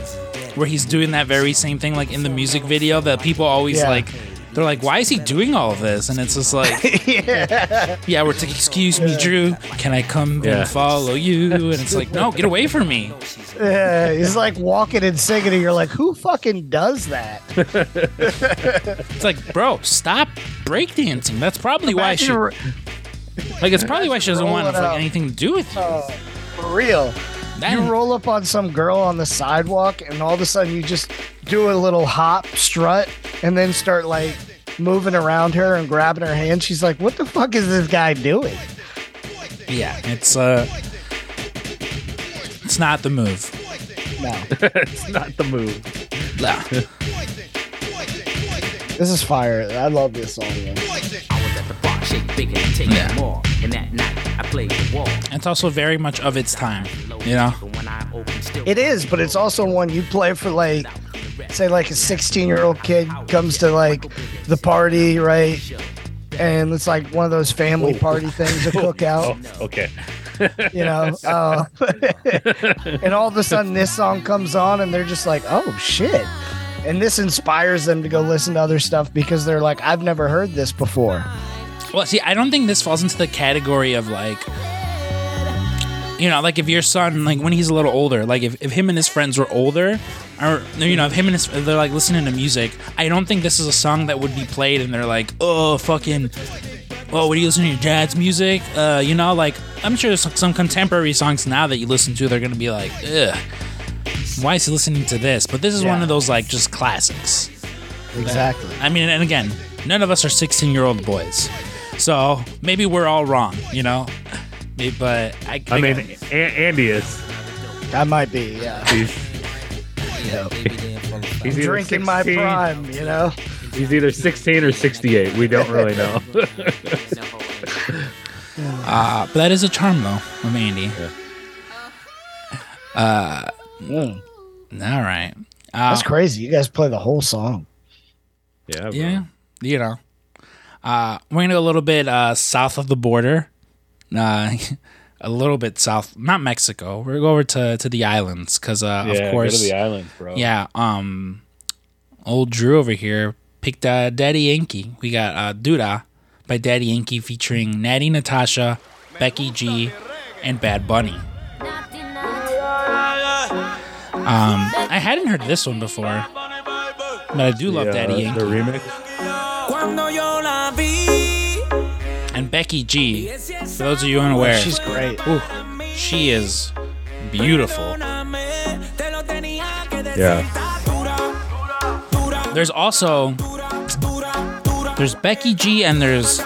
where he's doing that very same thing like in the music video that people always Yeah. like. They're like, why is he doing all of this? And it's just like, yeah. yeah, we're like, excuse me, Drew, can I come Yeah. and follow you? And it's like, no, get away from me. Yeah, he's like walking and singing, and you're like, who fucking does that? It's like, bro, stop breakdancing. That's probably why she Imagine like. It's probably why she doesn't want like, anything to do with you. uh, for real. You Then- roll up on some girl on the sidewalk, and all of a sudden you just do a little hop, strut, and then start like moving around her and grabbing her hand. She's like, "What the fuck is this guy doing?" yeah, it's uh, it's not the move. No, it's not the move. Nah. this is fire. I love this song. man. I was at the bar, shake bigger and take Yeah. more. And that night, I played the wall. It's also very much of its time, you know? But when I opened, still It is, but it's also one you play for like, say, like a 16 year old kid comes to like the party, right? And it's like one of those family party things, a cookout, Oh, okay. you know. Uh, and all of a sudden, this song comes on, and they're just like, "Oh shit!" And this inspires them to go listen to other stuff because they're like, "I've never heard this before." Well, see, I don't think this falls into the category of like, you know, like if your son, like when he's a little older, like if, if him and his friends were older, or you know, if him and his they're like listening to music, I don't think this is a song that would be played and they're like, oh, fucking, oh, what are you listening to your dad's music? Uh, you know, like I'm sure there's some contemporary songs now that you listen to, they're gonna be like, ugh, why is he listening to this? But this is one of those like just classics. Exactly. I mean, and again, none of us are 16 year old boys. So maybe we're all wrong, you know? Maybe- But I, I mean, a- Andy is. That might be, yeah. He's, he's either Drinking my prime, you know. He's either 16 or 68. We don't really know. uh, but that is a charm, though, of Andy. Mm. All right. Uh, That's crazy. You guys play the whole song. yeah. bro. yeah, you know. Uh, we're going to go a little bit uh, south of the border. Uh, a little bit south, not Mexico. We're going to go over to, to the islands because, uh, Yeah, of Go course. to the islands, bro. Yeah, um, old Drew over here picked uh, Daddy Yankee. We got uh, Dura by Daddy Yankee featuring Natti Natasha, Becky G, and Bad Bunny. Um, I hadn't heard this one before, but I do love Yeah, Daddy The remix. And Becky G. For those of you unaware, She's great. ooh, she is beautiful. te lo tenía que decir. Yeah. There's also there's Becky G and there's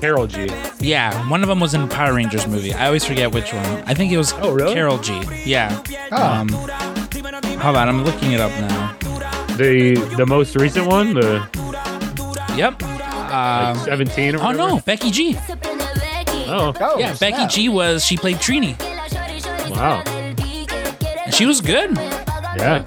Karol G. Yeah, one of them was in Power Rangers movie. I always forget which one. I think it was Oh, really? Karol G. Yeah. Oh. Um, hold on, I'm looking it up now. The the most recent one, the Yep. Like Uh, 17 or oh no, Becky G. Oh, Oh, Yeah, Becky snap. G was she played Trini. wow. And she was good. Yeah.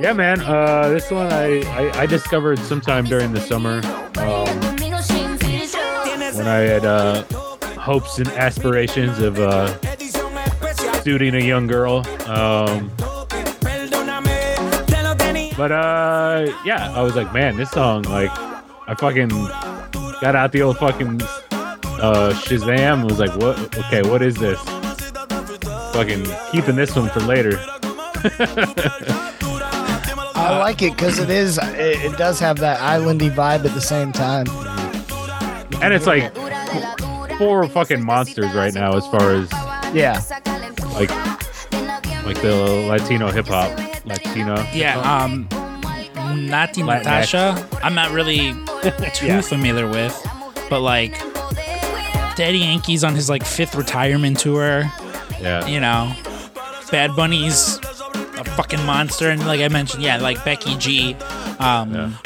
Yeah, man. Uh, this one I, I, I discovered sometime during the summer um, when I had uh, hopes and aspirations of uh, suiting a young girl. Um, but uh, yeah, I was like, man, this song, like, I fucking got out the old fucking uh, Shazam. was like, what? Okay, what is this? Fucking keeping this one for later. I like it because it is. It, it does have that islandy vibe at the same time. And it's like four fucking monsters right now as far as Yeah. like like the Latino hip hop. Latino. Yeah. Um, Natti Latinx. Natasha. I'm not really too Yeah. familiar with, but like Daddy Yankee's on his like fifth retirement tour. Yeah. you know, Bad Bunny's a fucking monster, and like I mentioned, yeah, like Becky G. Um,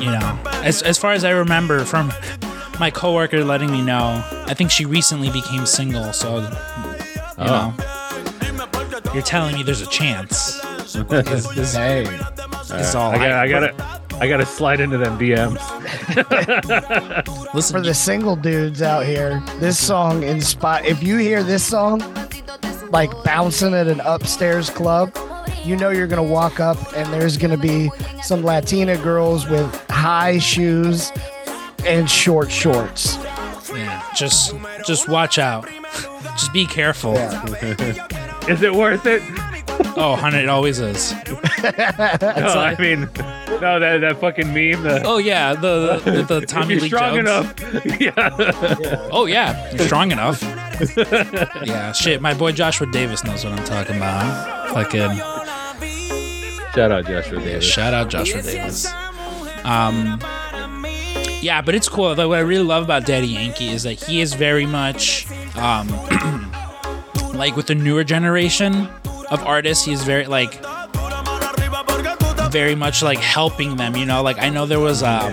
You know, as as far as I remember from my coworker letting me know, I think she recently became single, so you Oh. know, you're telling me there's a chance. This, this Hey. is all I got I, I gotta I gotta slide into them DMs. listen. For the single dudes out here, this song inspire. If you hear this song, like bouncing at an upstairs club, you know you're gonna walk up and there's gonna be some Latina girls with high shoes and short shorts. yeah, just just watch out. Just be careful. Is it worth it? Oh, honey, it always is. No, I mean, no, that that fucking meme. The, Oh yeah, the the, the Tommy you're Lee strong Jones. enough, yeah. Oh yeah, you're strong enough. yeah, shit. My boy Joshua Davis knows what I'm talking about. Fucking Shout out Joshua yeah, Davis. shout out Joshua Davis. Um, yeah, but it's cool. Though what I really love about Daddy Yankee is that he is very much um, like with the newer generation of artists, he's very like very much like helping them. You know, like I know there was um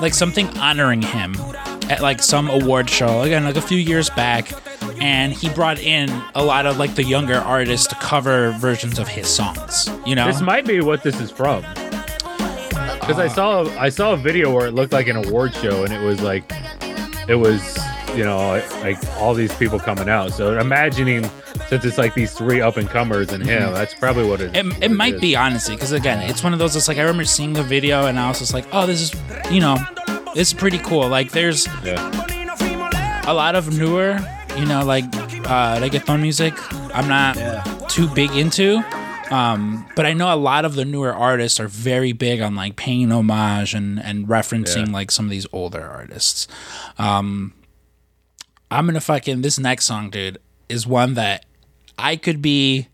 like something honoring him at like some award show again like a few years back and he brought in a lot of like the younger artists to cover versions of his songs you know This might be what this is from. Because I saw I saw a video where it looked like an award show, and it was like it was you know like all these people coming out. So imagining since it's like these three up and comers and him, that's probably what it. it, what it might is. be honestly because again it's one of those it's like i remember seeing the video and i was just like oh this is you know this is pretty cool like there's Yeah. a lot of newer you know like uh reggaeton music i'm not too big into um but i know a lot of the newer artists are very big on like paying homage and and referencing Yeah. like some of these older artists um i'm gonna fucking this next song dude is one that i could be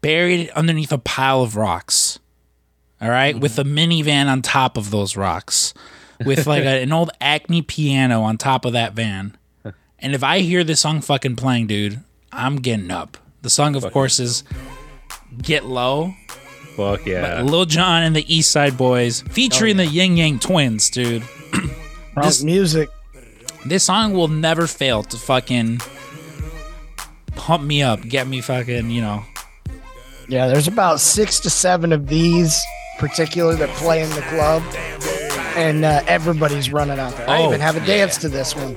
buried underneath a pile of rocks all right, with a minivan on top of those rocks, with like a, an old Acme piano on top of that van. And if I hear this song fucking playing, dude, I'm getting up. The song, of course, is "Get Low," Fuck yeah. Lil Jon and the East Side Boyz, featuring oh, the Ying Yang Twins, dude. This music. This song will never fail to fucking pump me up, get me fucking, you know. Yeah, there's about six to seven of these particular that play in the club, and uh, everybody's running out there. I Oh, even have a yeah. dance to this one.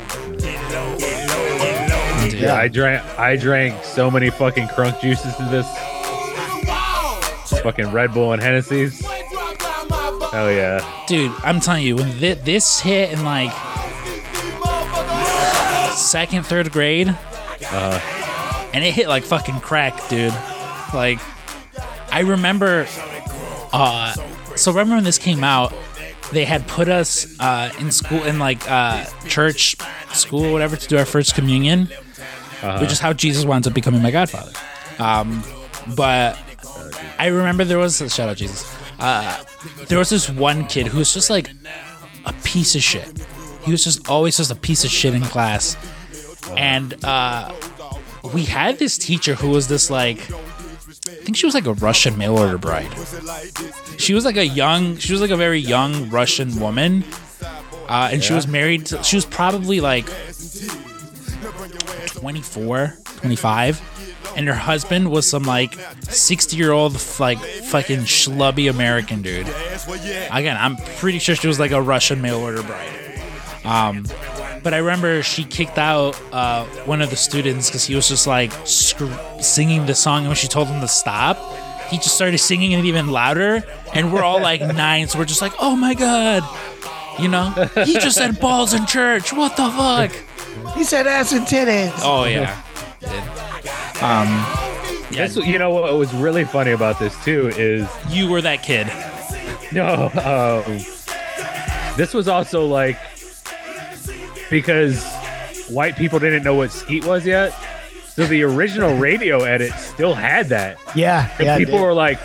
Dude. Yeah, I drank I drank so many fucking crunk juices to this. Fucking Red Bull and Hennessy's. Hell yeah. dude i'm telling you when thi- this hit in like second third grade and it hit like fucking crack dude like i remember uh so remember when this came out they had put us uh in school in like uh church school whatever to do our first communion which is how jesus winds up becoming my godfather um but i remember there was shout out jesus uh there was this one kid who was just like a piece of shit. He was just always just a piece of shit in class. And uh, we had this teacher who was this like, I think she was like a Russian mail order bride. She was like a young, she was like a very young Russian woman. Uh, and she was married, to, she was probably like 24, 25. And her husband was some like 60 year old, like fucking schlubby American dude. Again, I'm pretty sure she was like a Russian mail order bride. Um, but I remember she kicked out uh, one of the students because he was just like scr- singing the song, and when she told him to stop, he just started singing it even louder. And we're all like nine, so we're just like, "Oh my god!" You know, he just said balls in church. What the fuck? He said ass and titties. Oh yeah. Um, yeah, This, you know what was really funny about this too is you were that kid. No, um, this was also like because white people didn't know what skeet was yet. So the original radio edit still had that. Yeah, And yeah. people were like,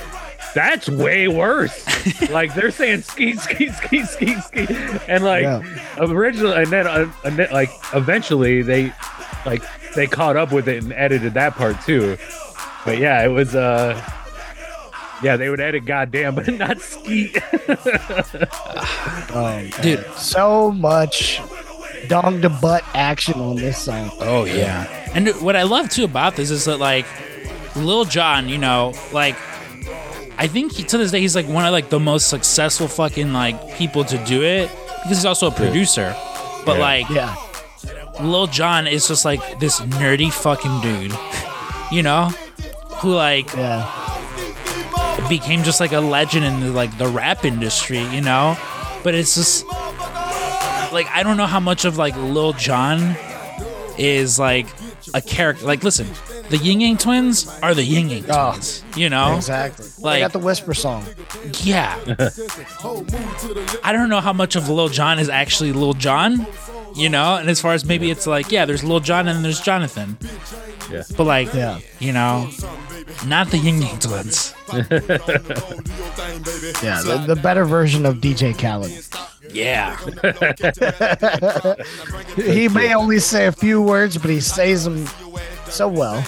that's way worse. like they're saying skeet, skeet, skeet, skeet, skeet. And like Yeah. original and then, uh, and then like eventually they like they caught up with it and edited that part too. But yeah, it was uh yeah, they would edit goddamn, but not skeet. Dude, so much dong to butt action on this song. Oh yeah. And what I love too about this is that like Lil Jon, you know, like I think he, to this day he's like one of like the most successful fucking like people to do it because he's also a producer. But Yeah. like Yeah, Lil Jon is just like this nerdy fucking dude, you know, who like yeah. became just like a legend in the, like the rap industry, you know. But it's just like I don't know how much of like Lil Jon is like a character. Like, listen, the Ying Yang Twins are the Ying Yang Oh, Twins, you know. Exactly. Like- I got the whisper song. Yeah. I don't know how much of Lil Jon is actually Lil Jon, you know. And as far as maybe it's like, yeah, there's Lil Jon and then there's Jonathan. Yeah. But like, Yeah. you know, not the Ying Yang Twins. Yeah, the, the better version of DJ Khaled. Yeah. he may only say a few words, but he says them so well.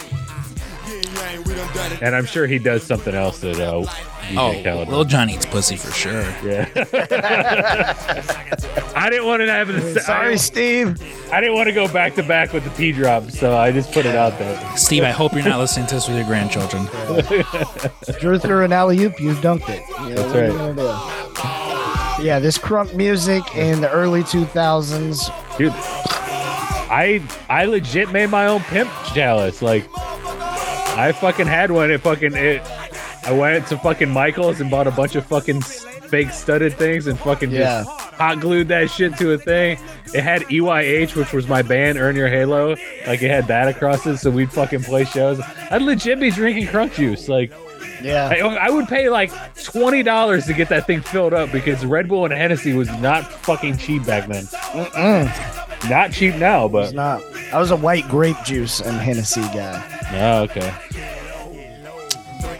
And I'm sure he does something else that uh, DJ Oh, Khaled. Lil Jon eats pussy for sure. yeah. I didn't want to have the Sorry, Steve. I didn't want to go back to back with the P drop, so I just put it out there. Steve, I hope you're not listening to this with your grandchildren. Drew threw an alley oop, you dunked it. You know, That's what are you right. Yeah, this crunk music in the early 2000s. Dude, I I legit made my own pimp chalice. Like, I fucking had one. It fucking it. I went to fucking Michaels and bought a bunch of fucking fake studded things and fucking Yeah. just hot glued that shit to a thing. It had EYH, which was my band, Earn Your Halo. Like it had that across it, so we'd fucking play shows. I'd legit be drinking crunk juice. Like Yeah. I, I would pay like twenty dollars to get that thing filled up because Red Bull and Hennessy was not fucking cheap back then. Mm-mm. Not cheap now, It's but not. I was a white grape juice and Hennessy guy. oh, okay.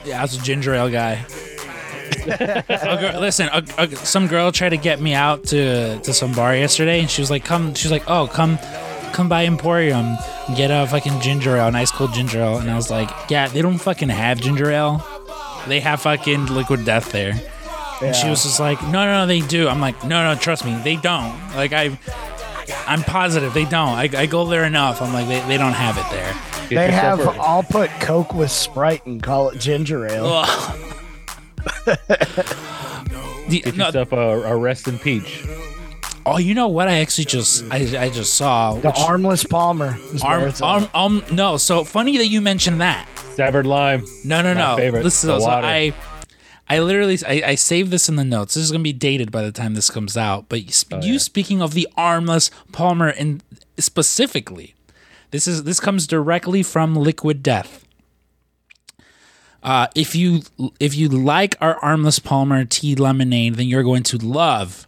Yeah, I was a ginger ale guy. A girl- listen, a, a, some girl tried to get me out to to some bar yesterday, and she was like, "Come," she was like, "Oh, come, come by Emporium, and get a fucking ginger ale, nice cold ginger ale." And I was like, "Yeah, they don't fucking have ginger ale. They have fucking liquid death there." And she was just like, "No, no, no, they do." I'm like, "No, no, trust me, they don't." Like I. I'm positive they don't. I, I go there enough. I'm like, they, they don't have it there. Get They yourself have a- all put Coke with Sprite and call it ginger ale. Get no, yourself a, a resting peach. Oh, you know what? I actually just I, I just saw The which- armless Palmer. is where arm, it's at. arm um no. So funny that you mentioned that. Severed lime. No, no, My no. favorite, is the so water. I I literally I, I saved this in the notes. This is gonna be dated by the time this comes out. But you, sp- you speaking of the armless Palmer and specifically, this is this comes directly from Liquid Death. Uh, if you if you like our armless Palmer tea lemonade, then you're going to love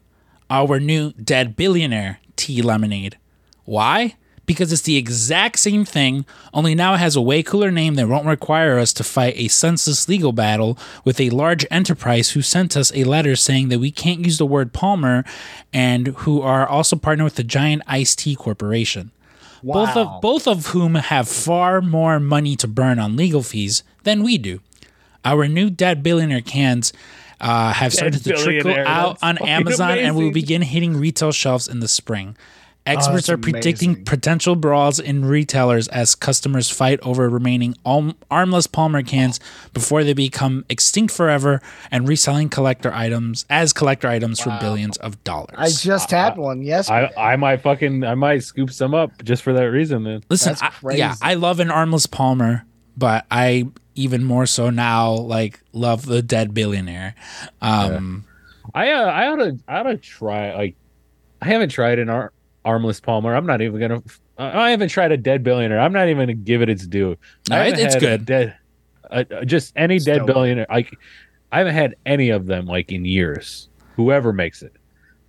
our new Dead Billionaire tea lemonade. Why? Because it's the exact same thing, only now it has a way cooler name that won't require us to fight a senseless legal battle with a large enterprise who sent us a letter saying that we can't use the word Palmer and who are also partnered with the giant Ice Tea Corporation. Both of both of whom have far more money to burn on legal fees than we do. Our new Dead Billionaire cans uh, have started to trickle out that's on fucking Amazon and will begin hitting retail shelves in the spring. Experts that's are predicting amazing. potential brawls in retailers as customers fight over remaining arm- armless Palmer cans before they become extinct forever and reselling collector items as collector items for billions of dollars. I just had one yesterday. I I might fucking I might scoop some up just for that reason. Then Listen, That's I, yeah. I love an armless Palmer, but I even more so now like love the dead billionaire. Um, I uh, I ought to I ought to try like I haven't tried an ar- armless Palmer. I'm not even gonna. I haven't tried a dead billionaire. I'm not even gonna give it its due. No, I it- it's good. Dead, uh, just any dead billionaire. Like I haven't had any of them like in years. Whoever makes it,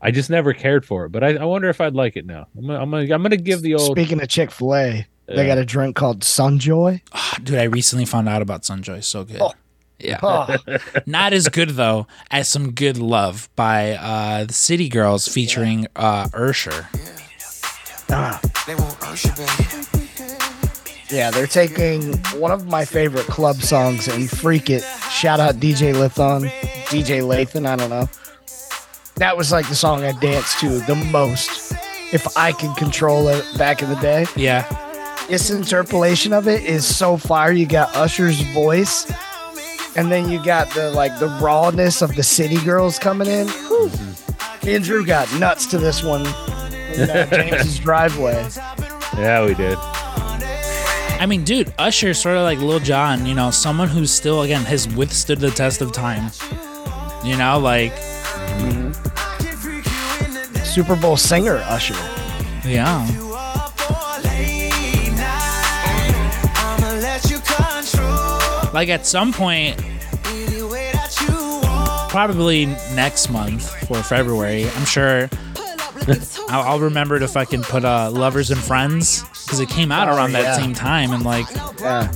I just never cared for it. But I, I wonder if I'd like it now. I'm gonna I'm gonna, I'm gonna give the old. Speaking of Chick Fil A, they Uh, got a drink called Sunjoy. ah, dude, I recently found out about Sunjoy. So good. Oh. Yeah. Oh, Not as good though as some good love by uh, the City Girls featuring uh, Usher. They want Usher, yeah, they're taking one of my favorite club songs and freak it. Shout out DJ Lithon, DJ Lathan. I don't know. That was like the song I danced to the most. If I could control it back in the day, Yeah. This interpolation of it is so fire. You got Usher's voice, and then you got the like the rawness of the City Girls coming in. Whew. Me and got nuts to this one in uh, James's driveway. Yeah, we did. I mean, dude, Usher sort of like Lil Jon, you know, someone who's still again has withstood the test of time. You know, like Super Bowl singer Usher. yeah. Like at some point, any way that you want. probably next month for February, I'm sure I'll, I'll remember to fucking put uh, Lovers and Friends because it came out Oh, around that same time. And like, Yeah.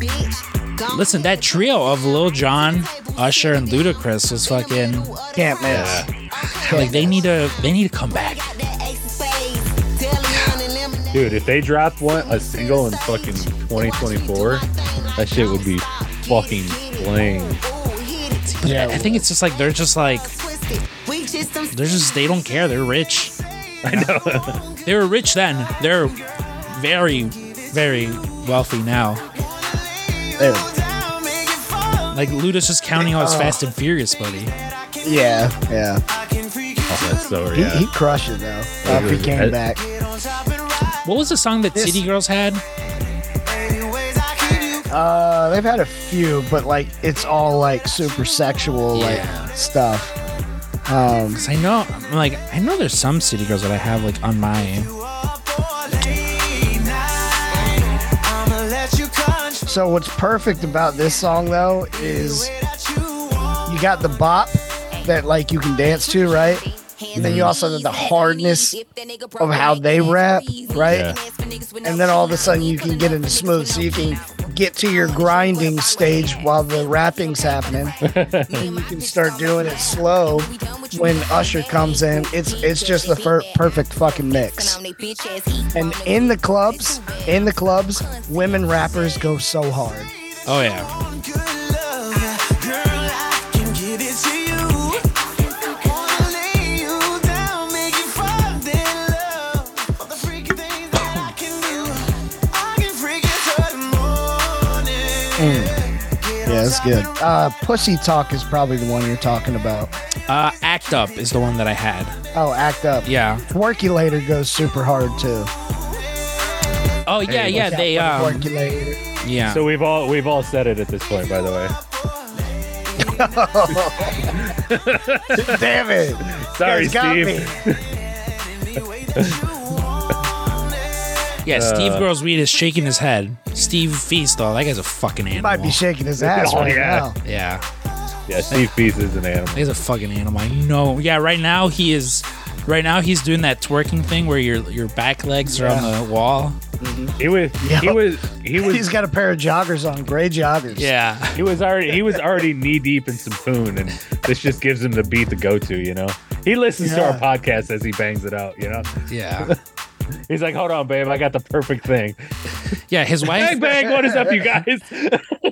listen, that trio of Lil Jon, Usher, and Ludacris was fucking. Can't miss. Like they need to they need to come back. Dude, if they dropped one a single in fucking 2024, that shit would be fucking flames. But I- I think it's just like they're just like they're just they don't care. They're rich. I know. They were rich then. They're very very wealthy now. There. Like Ludus just counting all his Oh. Fast and Furious, buddy. Yeah, yeah. Oh, that's so He, yeah. he crushed it though. After he came I- back. What was the song that This- City Girls had? Uh, they've had a few, but like it's all like super sexual Yeah. like stuff. Um, Cause I know, like, I know there's some City Girls that I have like on my. so what's perfect about this song though is you got the bop that like you can dance to, right? And then you also have the hardness of how they rap, right? Yeah. And then all of a sudden you can get into smooth, so you can get to your grinding stage while the rapping's happening. and you can start doing it slow when Usher comes in. It's it's just the fir- perfect fucking mix. And in the clubs, in the clubs, women rappers go so hard. Oh yeah, Yeah, it's good. Uh, Pussy Talk is probably the one you're talking about. uh, Act Up is the one that I had. Oh, Act Up. Yeah. Twerkulator goes super hard too. Oh yeah, Hey, yeah. Look out They for um, Twerkulator. yeah. So we've all we've all said it at this point, by the way. Damn it! Sorry, Guys got Steve. yeah. Steve uh, Girls Weed is shaking his head. Steve Feast, though, that guy's a fucking animal. He might be shaking his ass Oh, right yeah. now. yeah, Yeah, Steve Feast is an animal. he's a fucking animal. I know. Yeah, right now he is. Right now he's doing that twerking thing where your your back legs are on the wall. He was He was. He was. He's got a pair of joggers on, gray joggers. Yeah. he was already he was already knee deep in some poon, and this just gives him the beat to go to. You know, he listens to our podcast as he bangs it out. You know, Yeah. he's like, "Hold on, babe, I got the perfect thing." Yeah. His wife. Bang bang, what is up, you guys?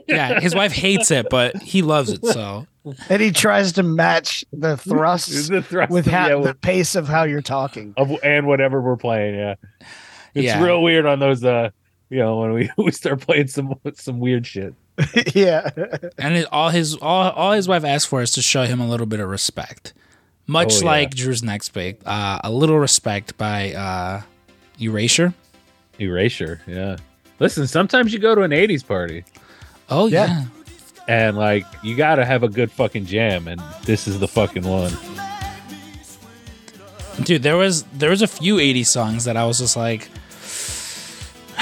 Yeah. His wife hates it, but he loves it. So. And he tries to match the thrusts the thrust, with how, yeah, the pace of how you're talking. of, and whatever we're playing. Yeah, it's Yeah. real weird on those. uh You know, when we we start playing some some weird shit. yeah. and it, all his all, all his wife asked for is to show him a little bit of respect much Oh, yeah. like drew's next pick uh, a little respect by uh, erasure Erasure. Yeah. Listen, sometimes you go to an '80s party. oh Yeah. yeah, and like you gotta have a good fucking jam and this is the fucking one dude there was there was a few 80s songs that i was just like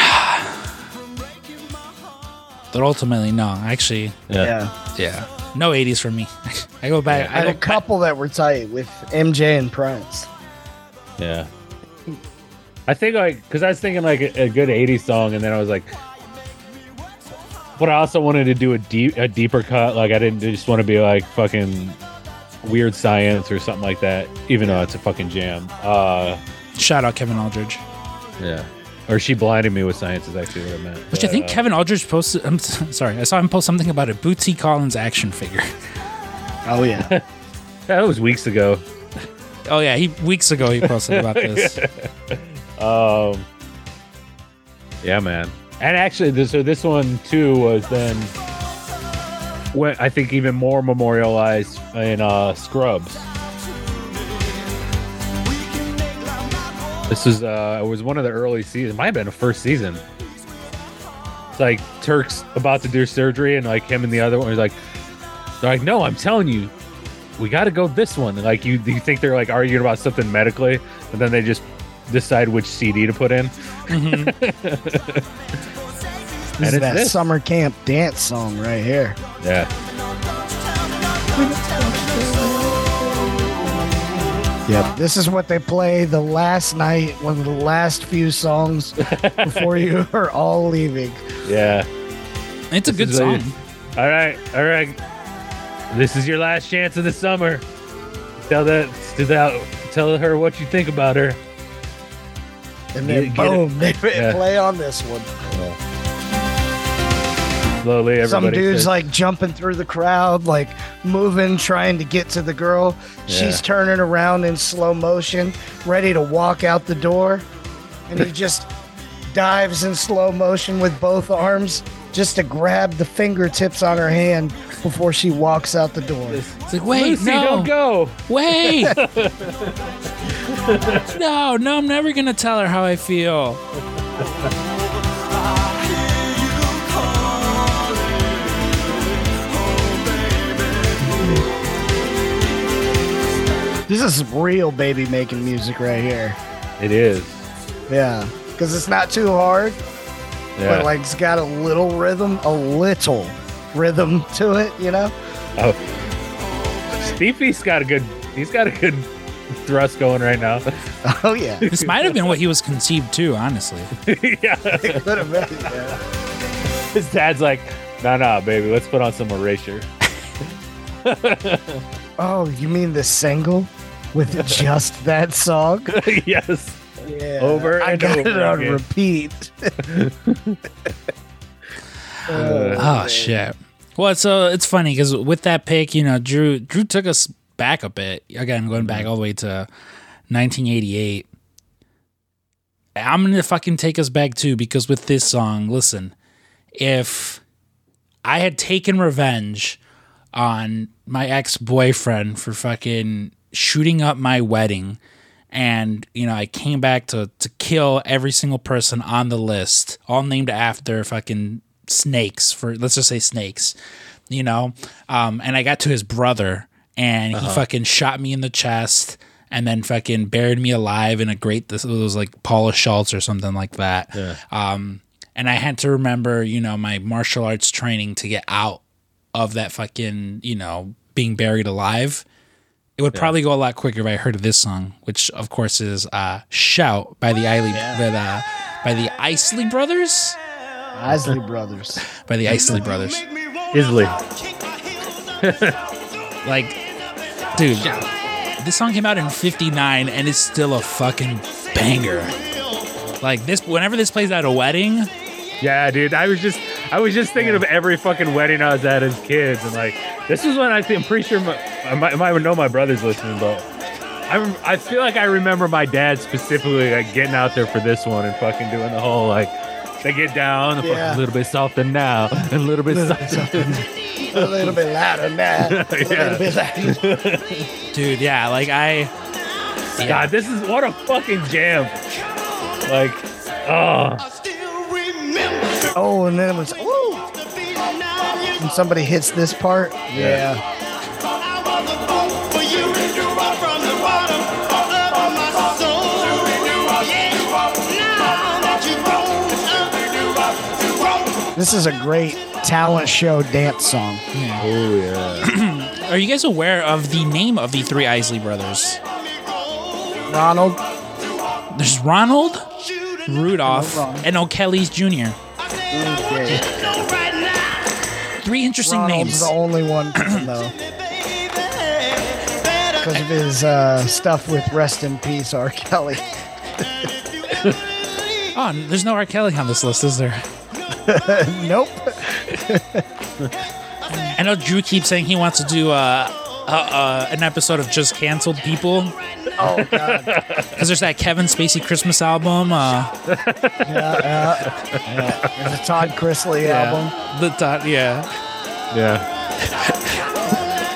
but ultimately no actually Yeah. yeah no 80s for me i go back I i had go a couple that were tight with MJ and Prince. yeah i think like because i was thinking like a, a good 80s song and then i was like but i also wanted to do a deep a deeper cut. Like i didn't just want to be like fucking weird science or something like that even though it's a fucking jam. Uh shout out kevin aldridge. Yeah. Or she blinded me with science is actually what i meant. Which i think Uh, kevin aldridge posted i'm sorry i saw him post something about a bootsy collins action figure. Oh yeah. that was weeks ago. Oh yeah he weeks ago he posted about this Um, yeah, man. And actually, this so this one too was then, when I think even more memorialized in uh, Scrubs. This is uh, it was one of the early seasons. Might have been the first season. It's like Turk's about to do surgery, and like him and the other one is like, they're like, no, I'm telling you, we got to go this one. And, like you, you think they're like arguing about something medically, but then they just decide which CD to put in. Mm-hmm. This And is it's that this. summer camp dance song right here. Yeah. Yep. This is what they play the last night, one of the last few songs before you are all leaving. Yeah. It's a This good song. a- All right. All right. This is your last chance of the summer. Tell that, to that, tell her what you think about her. And then Get- get it. boom, they Yeah. play on this one. Slowly, everybody. Some dude's says- like jumping through the crowd, like moving, trying to get to the girl. She's turning around in slow motion, ready to walk out the door. And he just dives in slow motion with both arms just to grab the fingertips on her hand before she walks out the door. It's like, wait, Lucy, no, don't go. wait. no, no, I'm never gonna tell her how I feel. This is real baby making music right here. It is. Yeah. Because it's not too hard, Yeah. but like it's got a little rhythm, a little rhythm to it, you know? oh. Stevie's got a good. He's got a good thrust going right now. Oh, yeah. This might have been what he was conceived to, honestly. yeah. It could have been. Yeah. His dad's like, nah, nah, baby, let's put on some erasure. Oh, you mean the single with just that song? yes. Yeah. Over I and got it on again. repeat. Uh, Oh shit. Well, so it's funny because with that pick, you know, Drew Drew took us back a bit. Again, going back all the way to 1988. I'm gonna fucking take us back too because with this song, listen, if I had taken revenge on my ex boyfriend for fucking shooting up my wedding, and you know I came back to to kill every single person on the list, all named after fucking snakes for let's just say snakes, you know, um, and I got to his brother and he fucking shot me in the chest. And then fucking buried me alive in a grate. This was like Paula Schultz or something like that. Um, and I had to remember, you know, my martial arts training to get out of that fucking, you know, being buried alive. It would probably go a lot quicker if I heard of this song, which of course is uh, "Shout" by the Isley, by the by the Isley Brothers, Isley Brothers. by the Isley Brothers. Isley. Like, dude, this song came out in '59 and it's still a fucking banger. Like this, whenever this plays at a wedding, Yeah, dude. I was just I was just thinking of every fucking wedding I was at as kids, and like this is when I think I'm pretty sure my, I might, I might know my brother's listening, but I rem- I feel like I remember my dad specifically like getting out there for this one and fucking doing the whole like they get down the Yeah. fucking little bit softer now and a little bit softer. A little bit louder now. A Yeah. little bit louder. dude, yeah, like I, God, this is what a fucking jam. Like, oh, Oh, and then it was, ooh. When somebody hits this part, yeah. This is a great talent show dance song. oh yeah. are you guys aware of the name of the three Isley brothers? Ronald, There's Ronald, Rudolph, Ronald. and O'Kelly's Jr. yeah, Three interesting Ronald's names. the only one people know because of his uh, stuff with Rest in Peace, R. Kelly. Oh, there's no R. Kelly on this list, is there? nope. I know Drew keeps saying he wants to do uh, uh, uh, an episode of Just Canceled People Oh God. because there's that Kevin Spacey Christmas album. Uh, Yeah, yeah, yeah. There's a Todd Chrisley album. the dot, yeah. Yeah.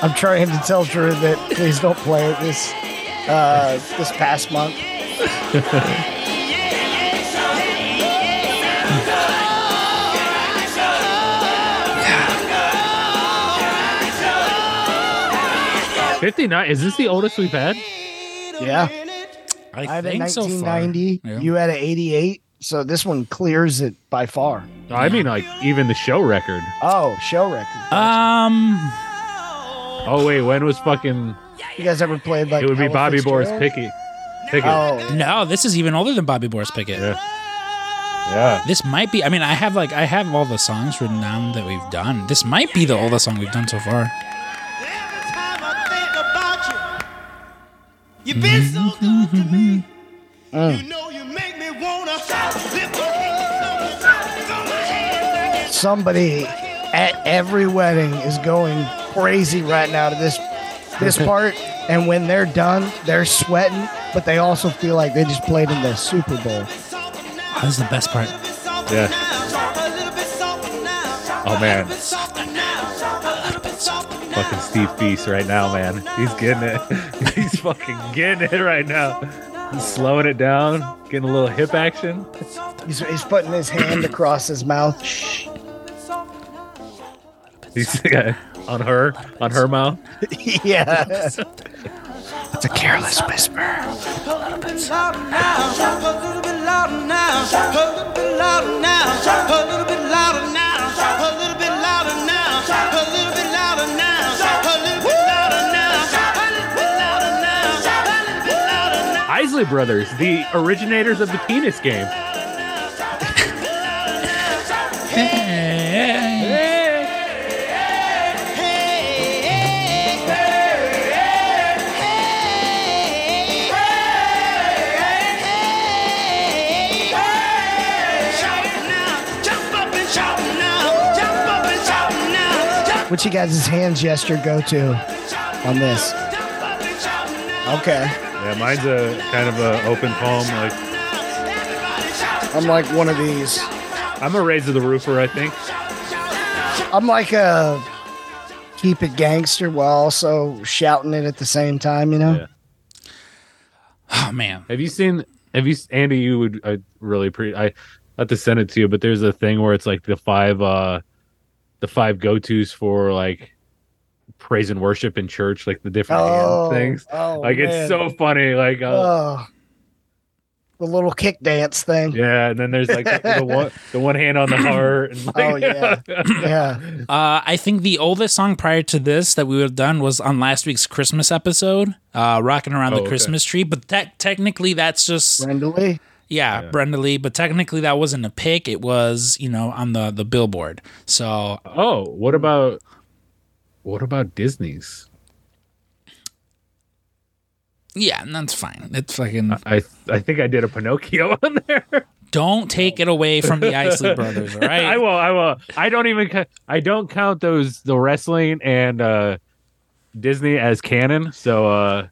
I'm trying to tell Drew that please don't play it this uh, this past month. Fifty nine. Is this the oldest we've had? Yeah, I, I had a think so far. 1990. Yeah. You had an 88. So this one clears it by far. No, I mean like even the show record. Oh, show record. Um, Oh wait, when was fucking? you guys ever played like? It would be Ella Bobby Boris Fitzgerald? Pickett. Pickett. Oh, no, this is even older than Bobby Boris Pickett. Yeah. Yeah. This might be. I mean, I have like I have all the songs written down that we've done. This might be the oldest song we've done so far. You've been so good to me. Mm. You know you make me wanna lift my hands, throw my hands Somebody at every wedding is going crazy right now to this this part, and when they're done, they're sweating, but they also feel like they just played in the Super Bowl. Oh, this is the best part. Yeah. Oh man, Fucking fucking Steve Feast right now, man. He's getting it. He's fucking getting it right now. He's slowing it down, getting a little hip action. He's, he's putting his hand across his mouth. He's yeah, on her, on her mouth. yeah. It's a careless whisper. A little bit louder now, a little bit louder now, a little bit louder now, a little bit louder now, a little bit louder now, a little bit louder now, Isley Brothers, the originators of the penis game. What's you guys' hand gesture go to on this? Okay. Yeah, mine's a kind of a open palm. Like I'm like one of these. I'm a raise of the roofer, I think. I'm like a keep it gangster while also shouting it at the same time, you know? Yeah. Oh man. Have you seen? Have you, Andy? You would I really pre. I have to send it to you, but there's a thing where it's like the five, uh the five go tos for like praise and worship in church, like the different hand Oh, things. oh, like man. it's so funny. Like uh, Oh. the little kick dance thing. yeah, and then there's like the, the one the one hand on the heart. And like, Oh, yeah. Yeah. Uh, I think the oldest song prior to this that we would have done was on last week's Christmas episode, uh, "Rocking Around Oh, the okay. Christmas Tree." But that technically, that's just Brenda Lee. yeah, Yeah. Brenda Lee. But technically, that wasn't a pick; it was you know on the the billboard. So oh, what about what about Disney's? yeah, and that's fine. It's fucking I I think I did a Pinocchio on there. don't take it away from the Isley Brothers, all right? I will. I will. I don't even. I don't count those the wrestling and uh Disney as canon. So uh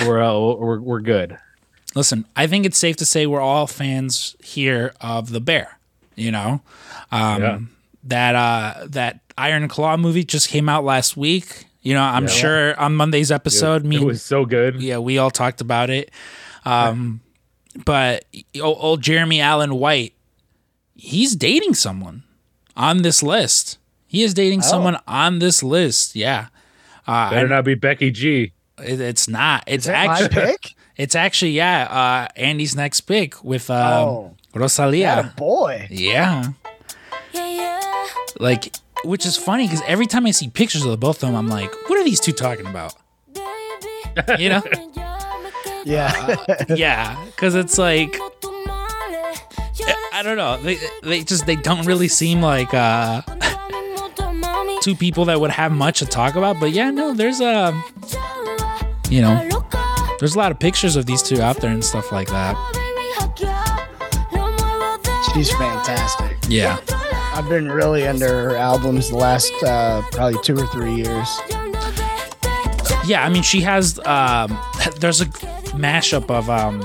we're uh, we're we're good. Listen, I think it's safe to say we're all fans here of the Bear. You know, um, Yeah. that uh, that Iron Claw movie just came out last week. You know, I'm Yeah. sure on Monday's episode, me it was so good. yeah, we all talked about it. Um, but old, old Jeremy Allen White, he's dating someone on this list. He is dating someone on this list. Yeah, uh, Better I- not be Becky G. it, it's not. It's Is that my actually. pick? It's actually yeah. Uh, Andy's next pick with um, Oh. Rosalia. Yeah, boy. Yeah. Like, which is funny because every time I see pictures of the both of them, I'm like, what are these two talking about? You know? Yeah. yeah, because it's like I don't know. They they just they don't really seem like uh two people that would have much to talk about. But yeah, no, there's a you know there's a lot of pictures of these two out there and stuff like that. She's fantastic. Yeah. I've been really into her albums the last uh, probably two or three years. Yeah, I mean she has um there's a mashup of um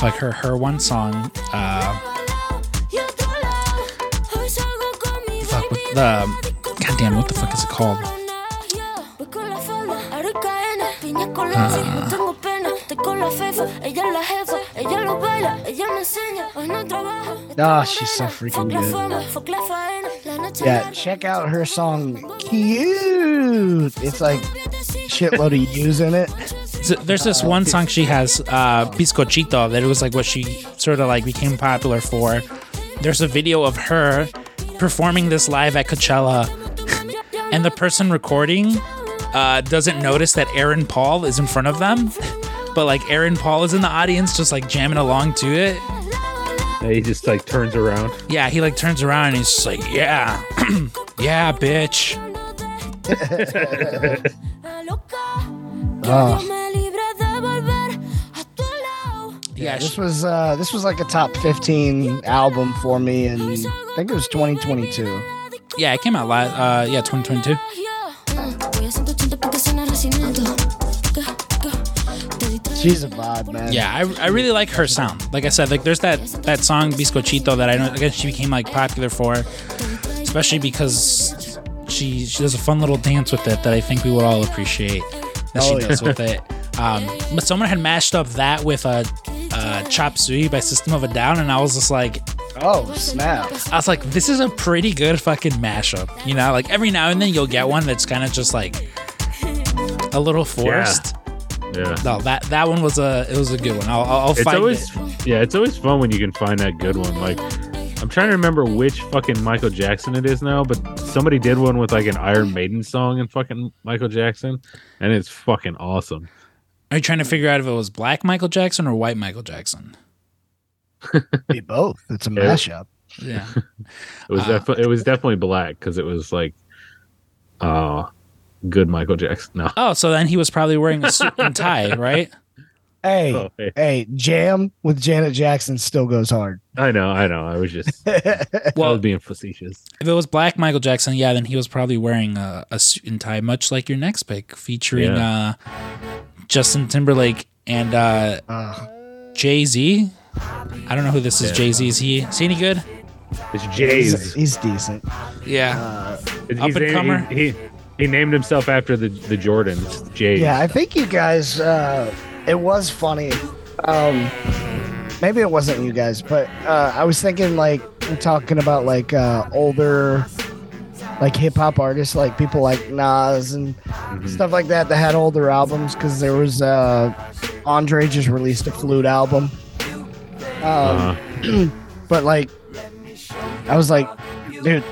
fuck her her one song uh fuck what the god damn what the fuck is it called? Oh, she's so freaking good. Yeah, check out her song "Cute." It's like shitload of U's in it. So there's this one song she has, uh, Bizcochito, that it was like what she sort of like became popular for. There's a video of her performing this live at Coachella, and the person recording uh, doesn't notice that Aaron Paul is in front of them, but like Aaron Paul is in the audience, just like jamming along to it. And he just like turns around. Yeah, he like turns around and he's just like, yeah, yeah, bitch. Oh. Yeah, this was uh this was like a top 15 album for me and I think it was 2022. yeah, it came out last. Uh, yeah, 2022. She's a vibe, man. Yeah, I, I really like her sound. Like I said, like there's that that song Bizcochito that I know again she became like popular for, especially because she she does a fun little dance with it that I think we would all appreciate that she Oh, does with it. Um, but someone had mashed up that with a uh, Chop Suey by System of a Down, and I was just like, Oh, snap. I was like, this is a pretty good fucking mashup. You know, like every now and then you'll get one that's kind of just like a little forced. Yeah. No, that that one was a it was a good one. I'll I'll, I'll It's find always it. yeah, it's always fun when you can find that good one. Like I'm trying to remember which fucking Michael Jackson it is now, but somebody did one with like an Iron Maiden song and fucking Michael Jackson, and it's fucking awesome. Are you trying to figure out if it was black Michael Jackson or white Michael Jackson? Be both. It's a mashup. Yeah. It was defi- it was definitely black because it was like, uh, good Michael Jackson. No, Oh, so then he was probably wearing a suit and tie, right? Hey, Oh, hey. hey, Jam with Janet Jackson still goes hard. I know, I know. I was just I Well, was being facetious. if it was black Michael Jackson, yeah, then he was probably wearing a, a suit and tie, much like your next pick, featuring uh, Justin Timberlake and uh, Uh, Jay Z. I don't know who this is. Yeah. Jay Z. Is he? Is he any good? It's he's, Jay's. he's decent. Yeah. He's up and named- comer? He, he he named himself after the the Jordans. Jay. Yeah, I think you guys. Uh, it was funny. Um, maybe it wasn't you guys, but uh, I was thinking like we're talking about like uh, older, like hip hop artists, like people like Nas and stuff like that that had older albums because there was uh, Andre just released a flute album. Um, Uh, but like I was like, dude,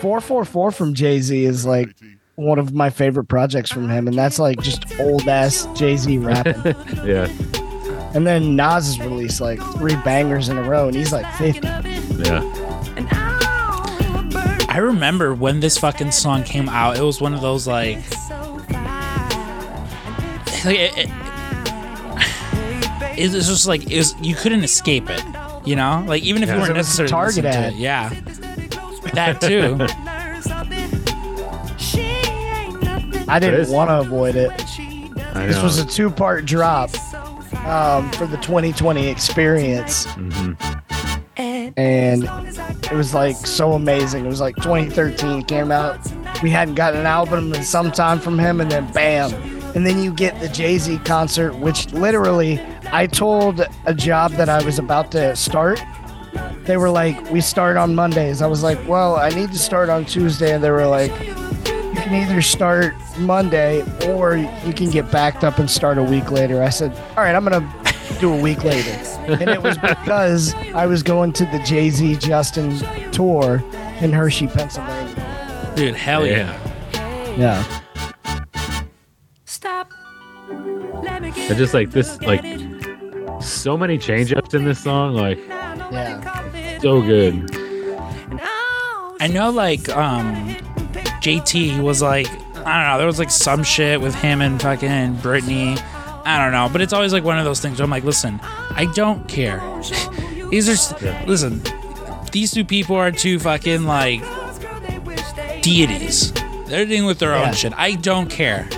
444 from Jay Z is like one of my favorite projects from him, and that's like just old ass Jay Z rapping. yeah. and then Nas has released like three bangers in a row, and he's like 50. Yeah. I remember when this fucking song came out. It was one of those like, like it, it, it was just like it was. You couldn't escape it. You know, like even if you weren't It was a necessarily Target listening to it, yeah, that too. I didn't want to avoid it. This was a two part drop um, for the 2020 experience. Mhm. and it was like so amazing. It was like 2013 came out. We hadn't gotten an album in some time from him, and then bam, and then you get the Jay Z concert, which literally I told a job that I was about to start. They were like, "We start on Mondays." I was like, "Well, I need to start on Tuesday," and they were like, "You can either start Monday or you can get backed up and start a week later." I said, "All right, I'm gonna." Do a week later, and it was because I was going to the Jay Z Justin tour in Hershey, Pennsylvania. Dude, hell yeah. Yeah. Yeah, I just like this, like so many change ups in this song, like yeah. so good. I know, like, um, JT was like, I don't know, there was like some shit with him and fucking Britney. I don't know, but it's always like one of those things where I'm like, listen, I don't care. these are, Yeah. listen, these two people are two fucking like deities. They're dealing with their Yeah. own shit. I don't care.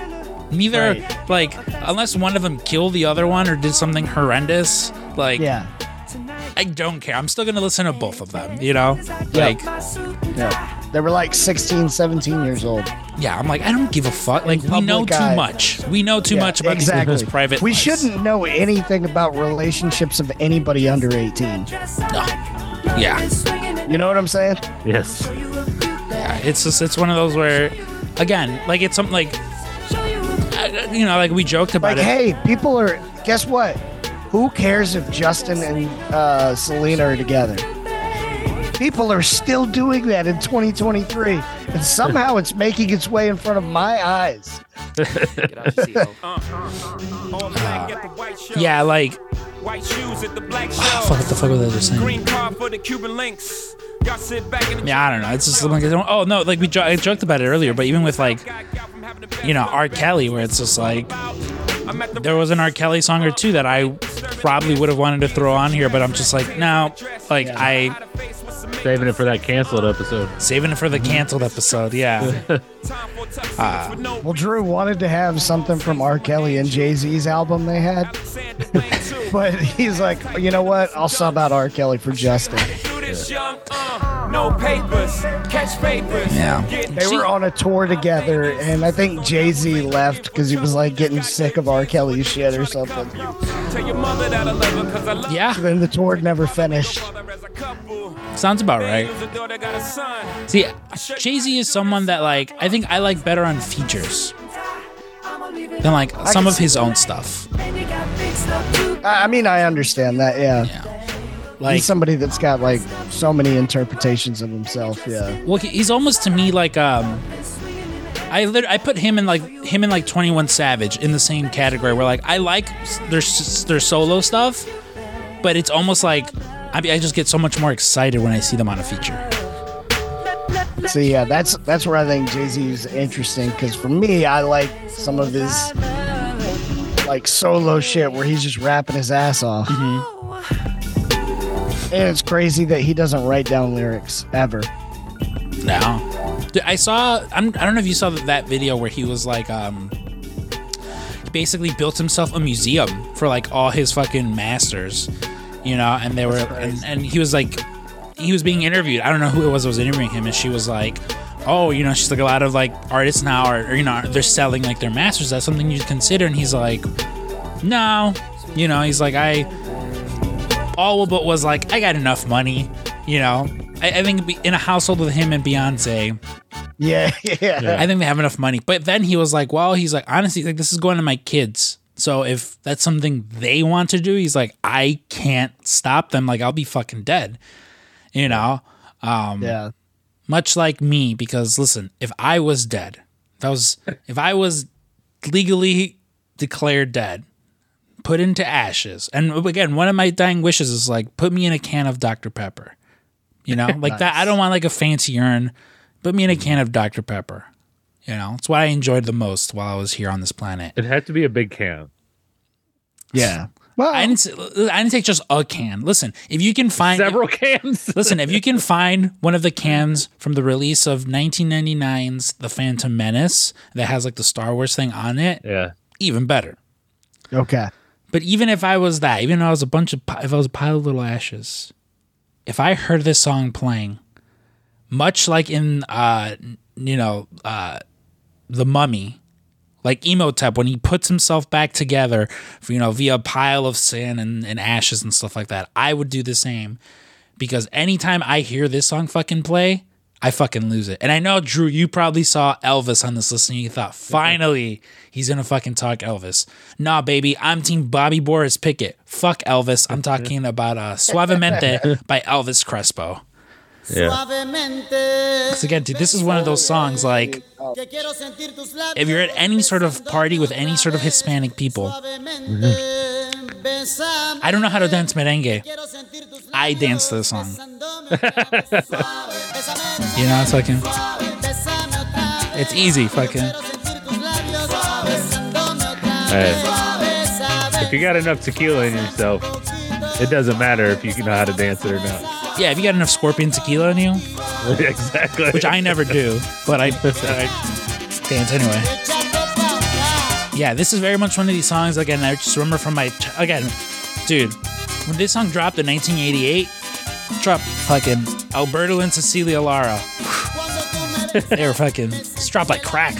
Neither, Right. like, unless one of them killed the other one or did something horrendous, like, Yeah, I don't care. I'm still gonna listen to both of them, you know? Like, yeah. They were like 16, 17 years old. Yeah, I'm like, I don't give a fuck. Like, we know too eye. much. We know too Yeah, much about exactly. these people's private We lives. shouldn't know anything about relationships of anybody under 18. No. Yeah, You know what I'm saying? Yes. yeah. It's just, it's one of those where, again, like, it's something like, uh, you know, like we joked about Like, it. hey, people are. Guess what? Who cares if Justin and uh, Selena are together? People are still doing that in 2023, and somehow it's making its way in front of my eyes. Uh, uh, uh, yeah, like, White shoes at the black ah, fuck, what the fuck was I just saying? Green card for the Cuban links. Y'all sit back in the Yeah, I don't know. It's just like, oh no, like we jo- I joked about it earlier, but even with like, you know, R. Kelly, where it's just like, I'm at the there was an R. Kelly song or two that I probably would have wanted to throw on here, but I'm just like, no, like I Saving it for that canceled episode. saving it for the canceled episode. Yeah, Well, Drew wanted to have something from R. Kelly and Jay Z's album they had, but he's like, you know what? I'll sub out R. Kelly for Justin. Do this young, uh, no papers, catch papers. Yeah. They were on a tour together, and I think Jay Z left because he was like getting sick of R. Kelly's shit or something. Tell your mother that I love her 'cause I love yeah, Then the tour never finished. Her as a couple. sounds about right. Lose a daughter, got a son. See, Jay Z is someone that like I think I like better on features than like some of his own stuff. I I mean, I understand that. Yeah, Yeah, like he's somebody that's got like so many interpretations of himself. Yeah, well, he's almost to me like um. I lit- I put him in like him and like Twenty One Savage in the same category where like I like their their solo stuff, but it's almost like I, I just get so much more excited when I see them on a feature. so yeah, that's that's where I think Jay Z is interesting because for me, I like some of his like solo shit where he's just rapping his ass off. And it's crazy that he doesn't write down lyrics ever. No. Dude, I saw. I'm, I don't know if you saw that video where he was like, um, he basically built himself a museum for like all his fucking masters, you know. And they were, and, and he was like, he was being interviewed. I don't know who it was that was interviewing him, and she was like, oh, you know, she's like a lot of like artists now are, or, you know, they're selling like their masters. That's something you'd consider. And he's like, no, you know, he's like, I all but was like, I got enough money, you know. I, I think in a household with him and Beyonce, Yeah, yeah. I think they have enough money. But then he was like, well, he's like, honestly, like this is going to my kids. So if that's something they want to do, he's like, I can't stop them. Like I'll be fucking dead, you know. Um, yeah. much like me because listen if i was dead if i was if i was legally declared dead put into ashes and again one of my dying wishes is like put me in a can of dr pepper you know like that i don't want like a fancy urn put me in a can of dr pepper you know it's what i enjoyed the most while i was here on this planet It had to be a big can. Yeah. Well, i didn't s- i didn't take just a can listen if you can find Several cans. Listen, if you can find one of the cans from the release of 1999's The Phantom Menace that has like the Star Wars thing on it, yeah. even better. okay. But even if I was that, even if I was a bunch of, if I was a pile of little ashes, if I heard this song playing, much like in, uh, you know, uh, The Mummy, like Imhotep, when he puts himself back together, for, you know, via a pile of sin and, and ashes and stuff like that, I would do the same. Because anytime I hear this song fucking play, I fucking lose it. And I know, Drew, you probably saw Elvis on this list and you thought, finally, he's gonna fucking talk Elvis. Nah, baby, I'm team Bobby Boris Pickett. Fuck Elvis. I'm talking about uh, Suavemente by Elvis Crespo. Yeah. Because again, dude, this is one of those songs like if you're at any sort of party with any sort of Hispanic people, I don't know how to dance merengue. I dance to the song. You know, it's fucking, it's easy, fucking. Hey, if you got enough tequila in yourself, it doesn't matter if you know how to dance it or not. Yeah, if you got enough scorpion tequila in you, exactly. which I never do, but I, I dance anyway. Yeah, this is very much one of these songs. Again, I just remember from my again, dude, when this song dropped in 1988, dropped fucking Alberto and Cecilia Lara. they were fucking it's dropped like crack.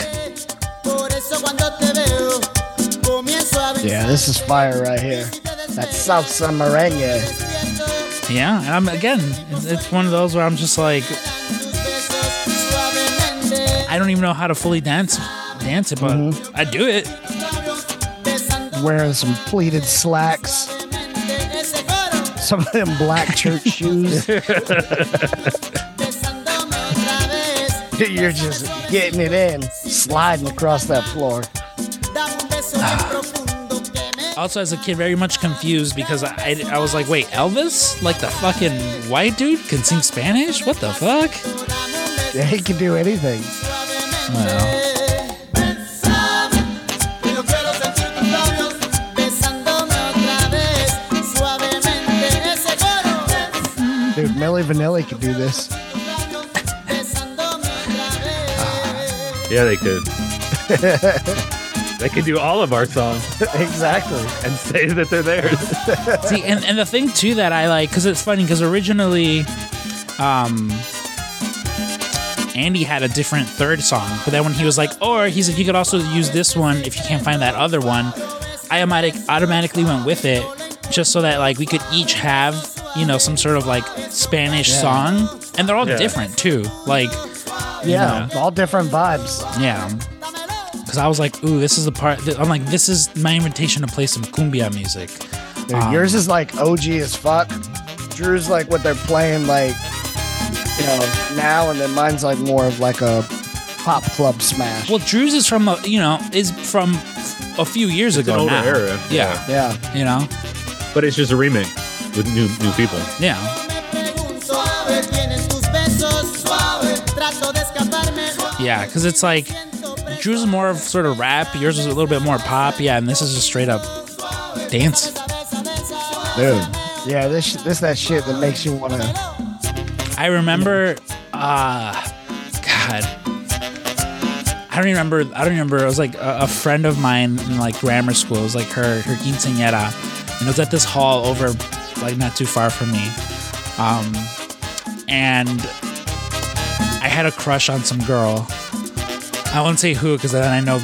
Yeah, this is fire right here. That salsa merengue. Yeah, and I'm again, it's, it's one of those where I'm just like, I don't even know how to fully dance dance it, but mm-hmm. I do it. Wearing some pleated slacks. Some of them black church shoes. You're just getting it in, sliding across that floor. Ah also as a kid very much confused because I, I, I was like, wait, Elvis? Like the fucking white dude can sing Spanish? What the fuck? Yeah, he can do anything. Well. Dude, Milli Vanilli could do this. yeah, they could. they could do all of our songs exactly. and say that they're theirs. See, and, and the thing too that I like, because it's funny, because originally, um, Andy had a different third song, but then when he was like, or he's like, you could also use this one if you can't find that other one. I automatic automatically went with it, just so that like we could each have, you know, some sort of like Spanish Yeah. song, and they're all Yeah. different too. Like, Yeah, all different vibes. yeah. Because I was like, ooh, this is the part. That, I'm like, this is my invitation to play some cumbia music. Dude, Um, yours is like OG as fuck. Drew's like what they're playing like, you know, now, and then mine's like more of like a pop club smash. Well, Drew's is from a, you know is from a few years It's an ago older now. era. Yeah, yeah, you know, But it's just a remake with new new people. yeah. Suave, tienes tus besos suave, trato de escaparme. Yeah, because it's like Drew's is more of sort of rap. Yours is a little bit more pop. Yeah, and this is just straight up dance. dude. Yeah, this this that shit that makes you wanna. I remember, uh, God, I don't remember. I don't remember. It was like a, a friend of mine in like grammar school. It was like her her quinceañera, and it was at this hall over like not too far from me. Um, and I had a crush on some girl. I won't say who because then I know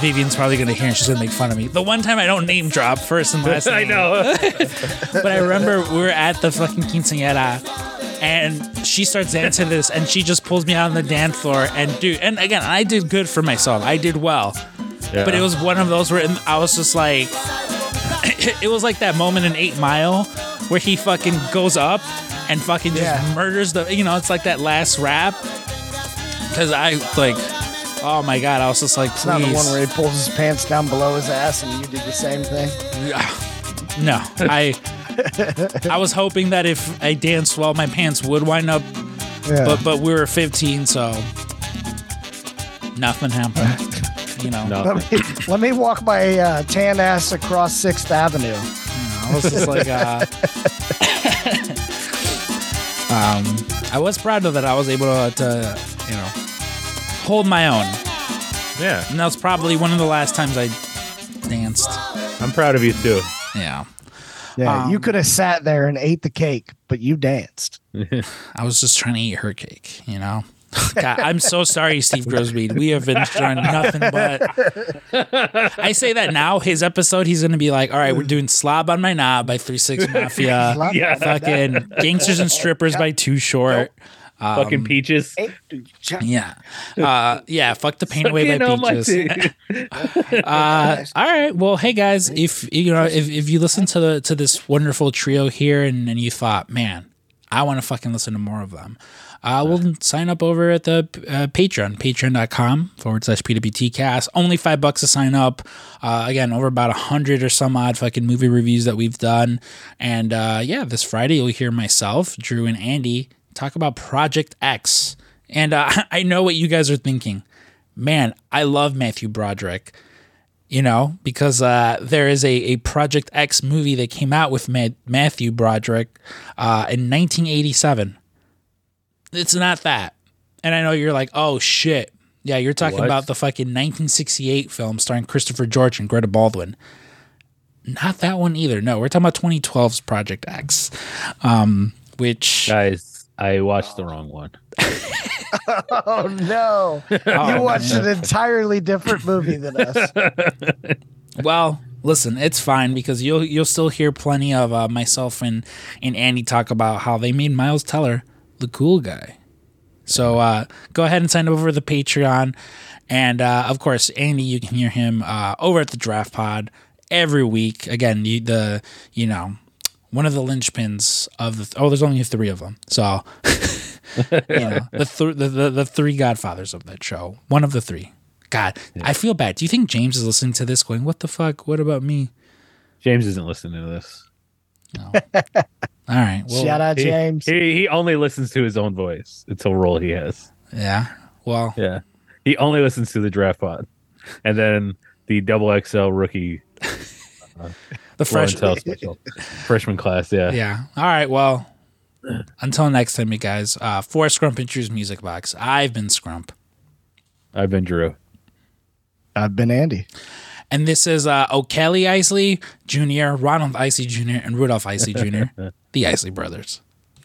Vivian's probably gonna hear and she's gonna make fun of me. The one time I don't name drop first and last. I name. know. But I remember we were at the fucking quinceañera, and she starts dancing to this, and she just pulls me out on the dance floor, and dude, and again, I did good for myself. I did well, Yeah. but it was one of those where I was just like, it was like that moment in Eight Mile where he fucking goes up and fucking just Yeah. murders the, you know, it's like that last rap. Because I like, oh my god, I was just like, It's not the one where he pulls his pants down below his ass and you did the same thing. No, I I was hoping that if I danced well, my pants would wind up, Yeah. but but we were 15, so nothing happened. You know, let me, let me walk my uh, tan ass across Sixth Avenue. I was just like, uh, um, I was proud of that. I was able to, to, you know, hold my own, Yeah, and that was probably one of the last times I danced. I'm proud of you too. Yeah, Yeah, Um, you could have sat there and ate the cake, but you danced. I was just trying to eat her cake. You know. God, I'm so sorry, Steve Grosbeed. We have been doing nothing but. I say that now. His episode, he's going to be like, "All right, we're doing Slob on My Knob by Three Six Mafia, Yeah. fucking Gangsters and Strippers by Too Short, Fucking peaches. yeah, uh, yeah, fuck the pain away by my Peaches." Uh, all right. Well, hey guys, if you know if, if you listen to the to this wonderful trio here and, and you thought, man, I want to fucking listen to more of them, uh, we'll sign up over at the uh, Patreon, patreon.com forward slash PWTcast. Only five bucks to sign up. Uh, again, over about a hundred or some odd fucking movie reviews that we've done. And uh, yeah, this Friday you'll hear myself, Drew, and Andy talk about Project X. And uh, I know what you guys are thinking. Man, I love Matthew Broderick you know, because uh, there is a, a Project X movie that came out with Ma- Matthew Broderick uh, in 1987. It's not that. And I know you're like, oh shit. Yeah, you're talking What? about the fucking 1968 film starring Christopher George and Greta Baldwin. Not that one either. No, we're talking about 2012's Project X, um, which Guys, I watched the wrong one. Oh no! you watched an entirely different movie than us. Well, listen, it's fine because you'll you'll still hear plenty of uh, myself and and Andy talk about how they made Miles Teller the cool guy. So uh, go ahead and sign up over the Patreon, and uh, of course, Andy, you can hear him uh, over at the Draft Pod every week. Again, you, the you know one of the linchpins of the oh, there's only three of them, so you know the, th- the the the three godfathers of that show. One of the three. God, I feel bad. Do you think James is listening to this, going, "What the fuck? What about me?" James isn't listening to this. No. All right. Well, Shout out James. he he only listens to his own voice. It's a role he has. Yeah. Well, Yeah. He only listens to the draft pod. And then the double XL rookie the Flow and fresh. Tell special. freshman class. Yeah. Yeah. All right. Well, Until next time, you guys. Uh, for Scrump and Drew's Music Box, I've been Scrump. I've been Drew. I've been Andy. And this is uh, O'Kelly Isley Jr., Ronald Isley Jr., and Rudolph Isley Jr., the Isley brothers.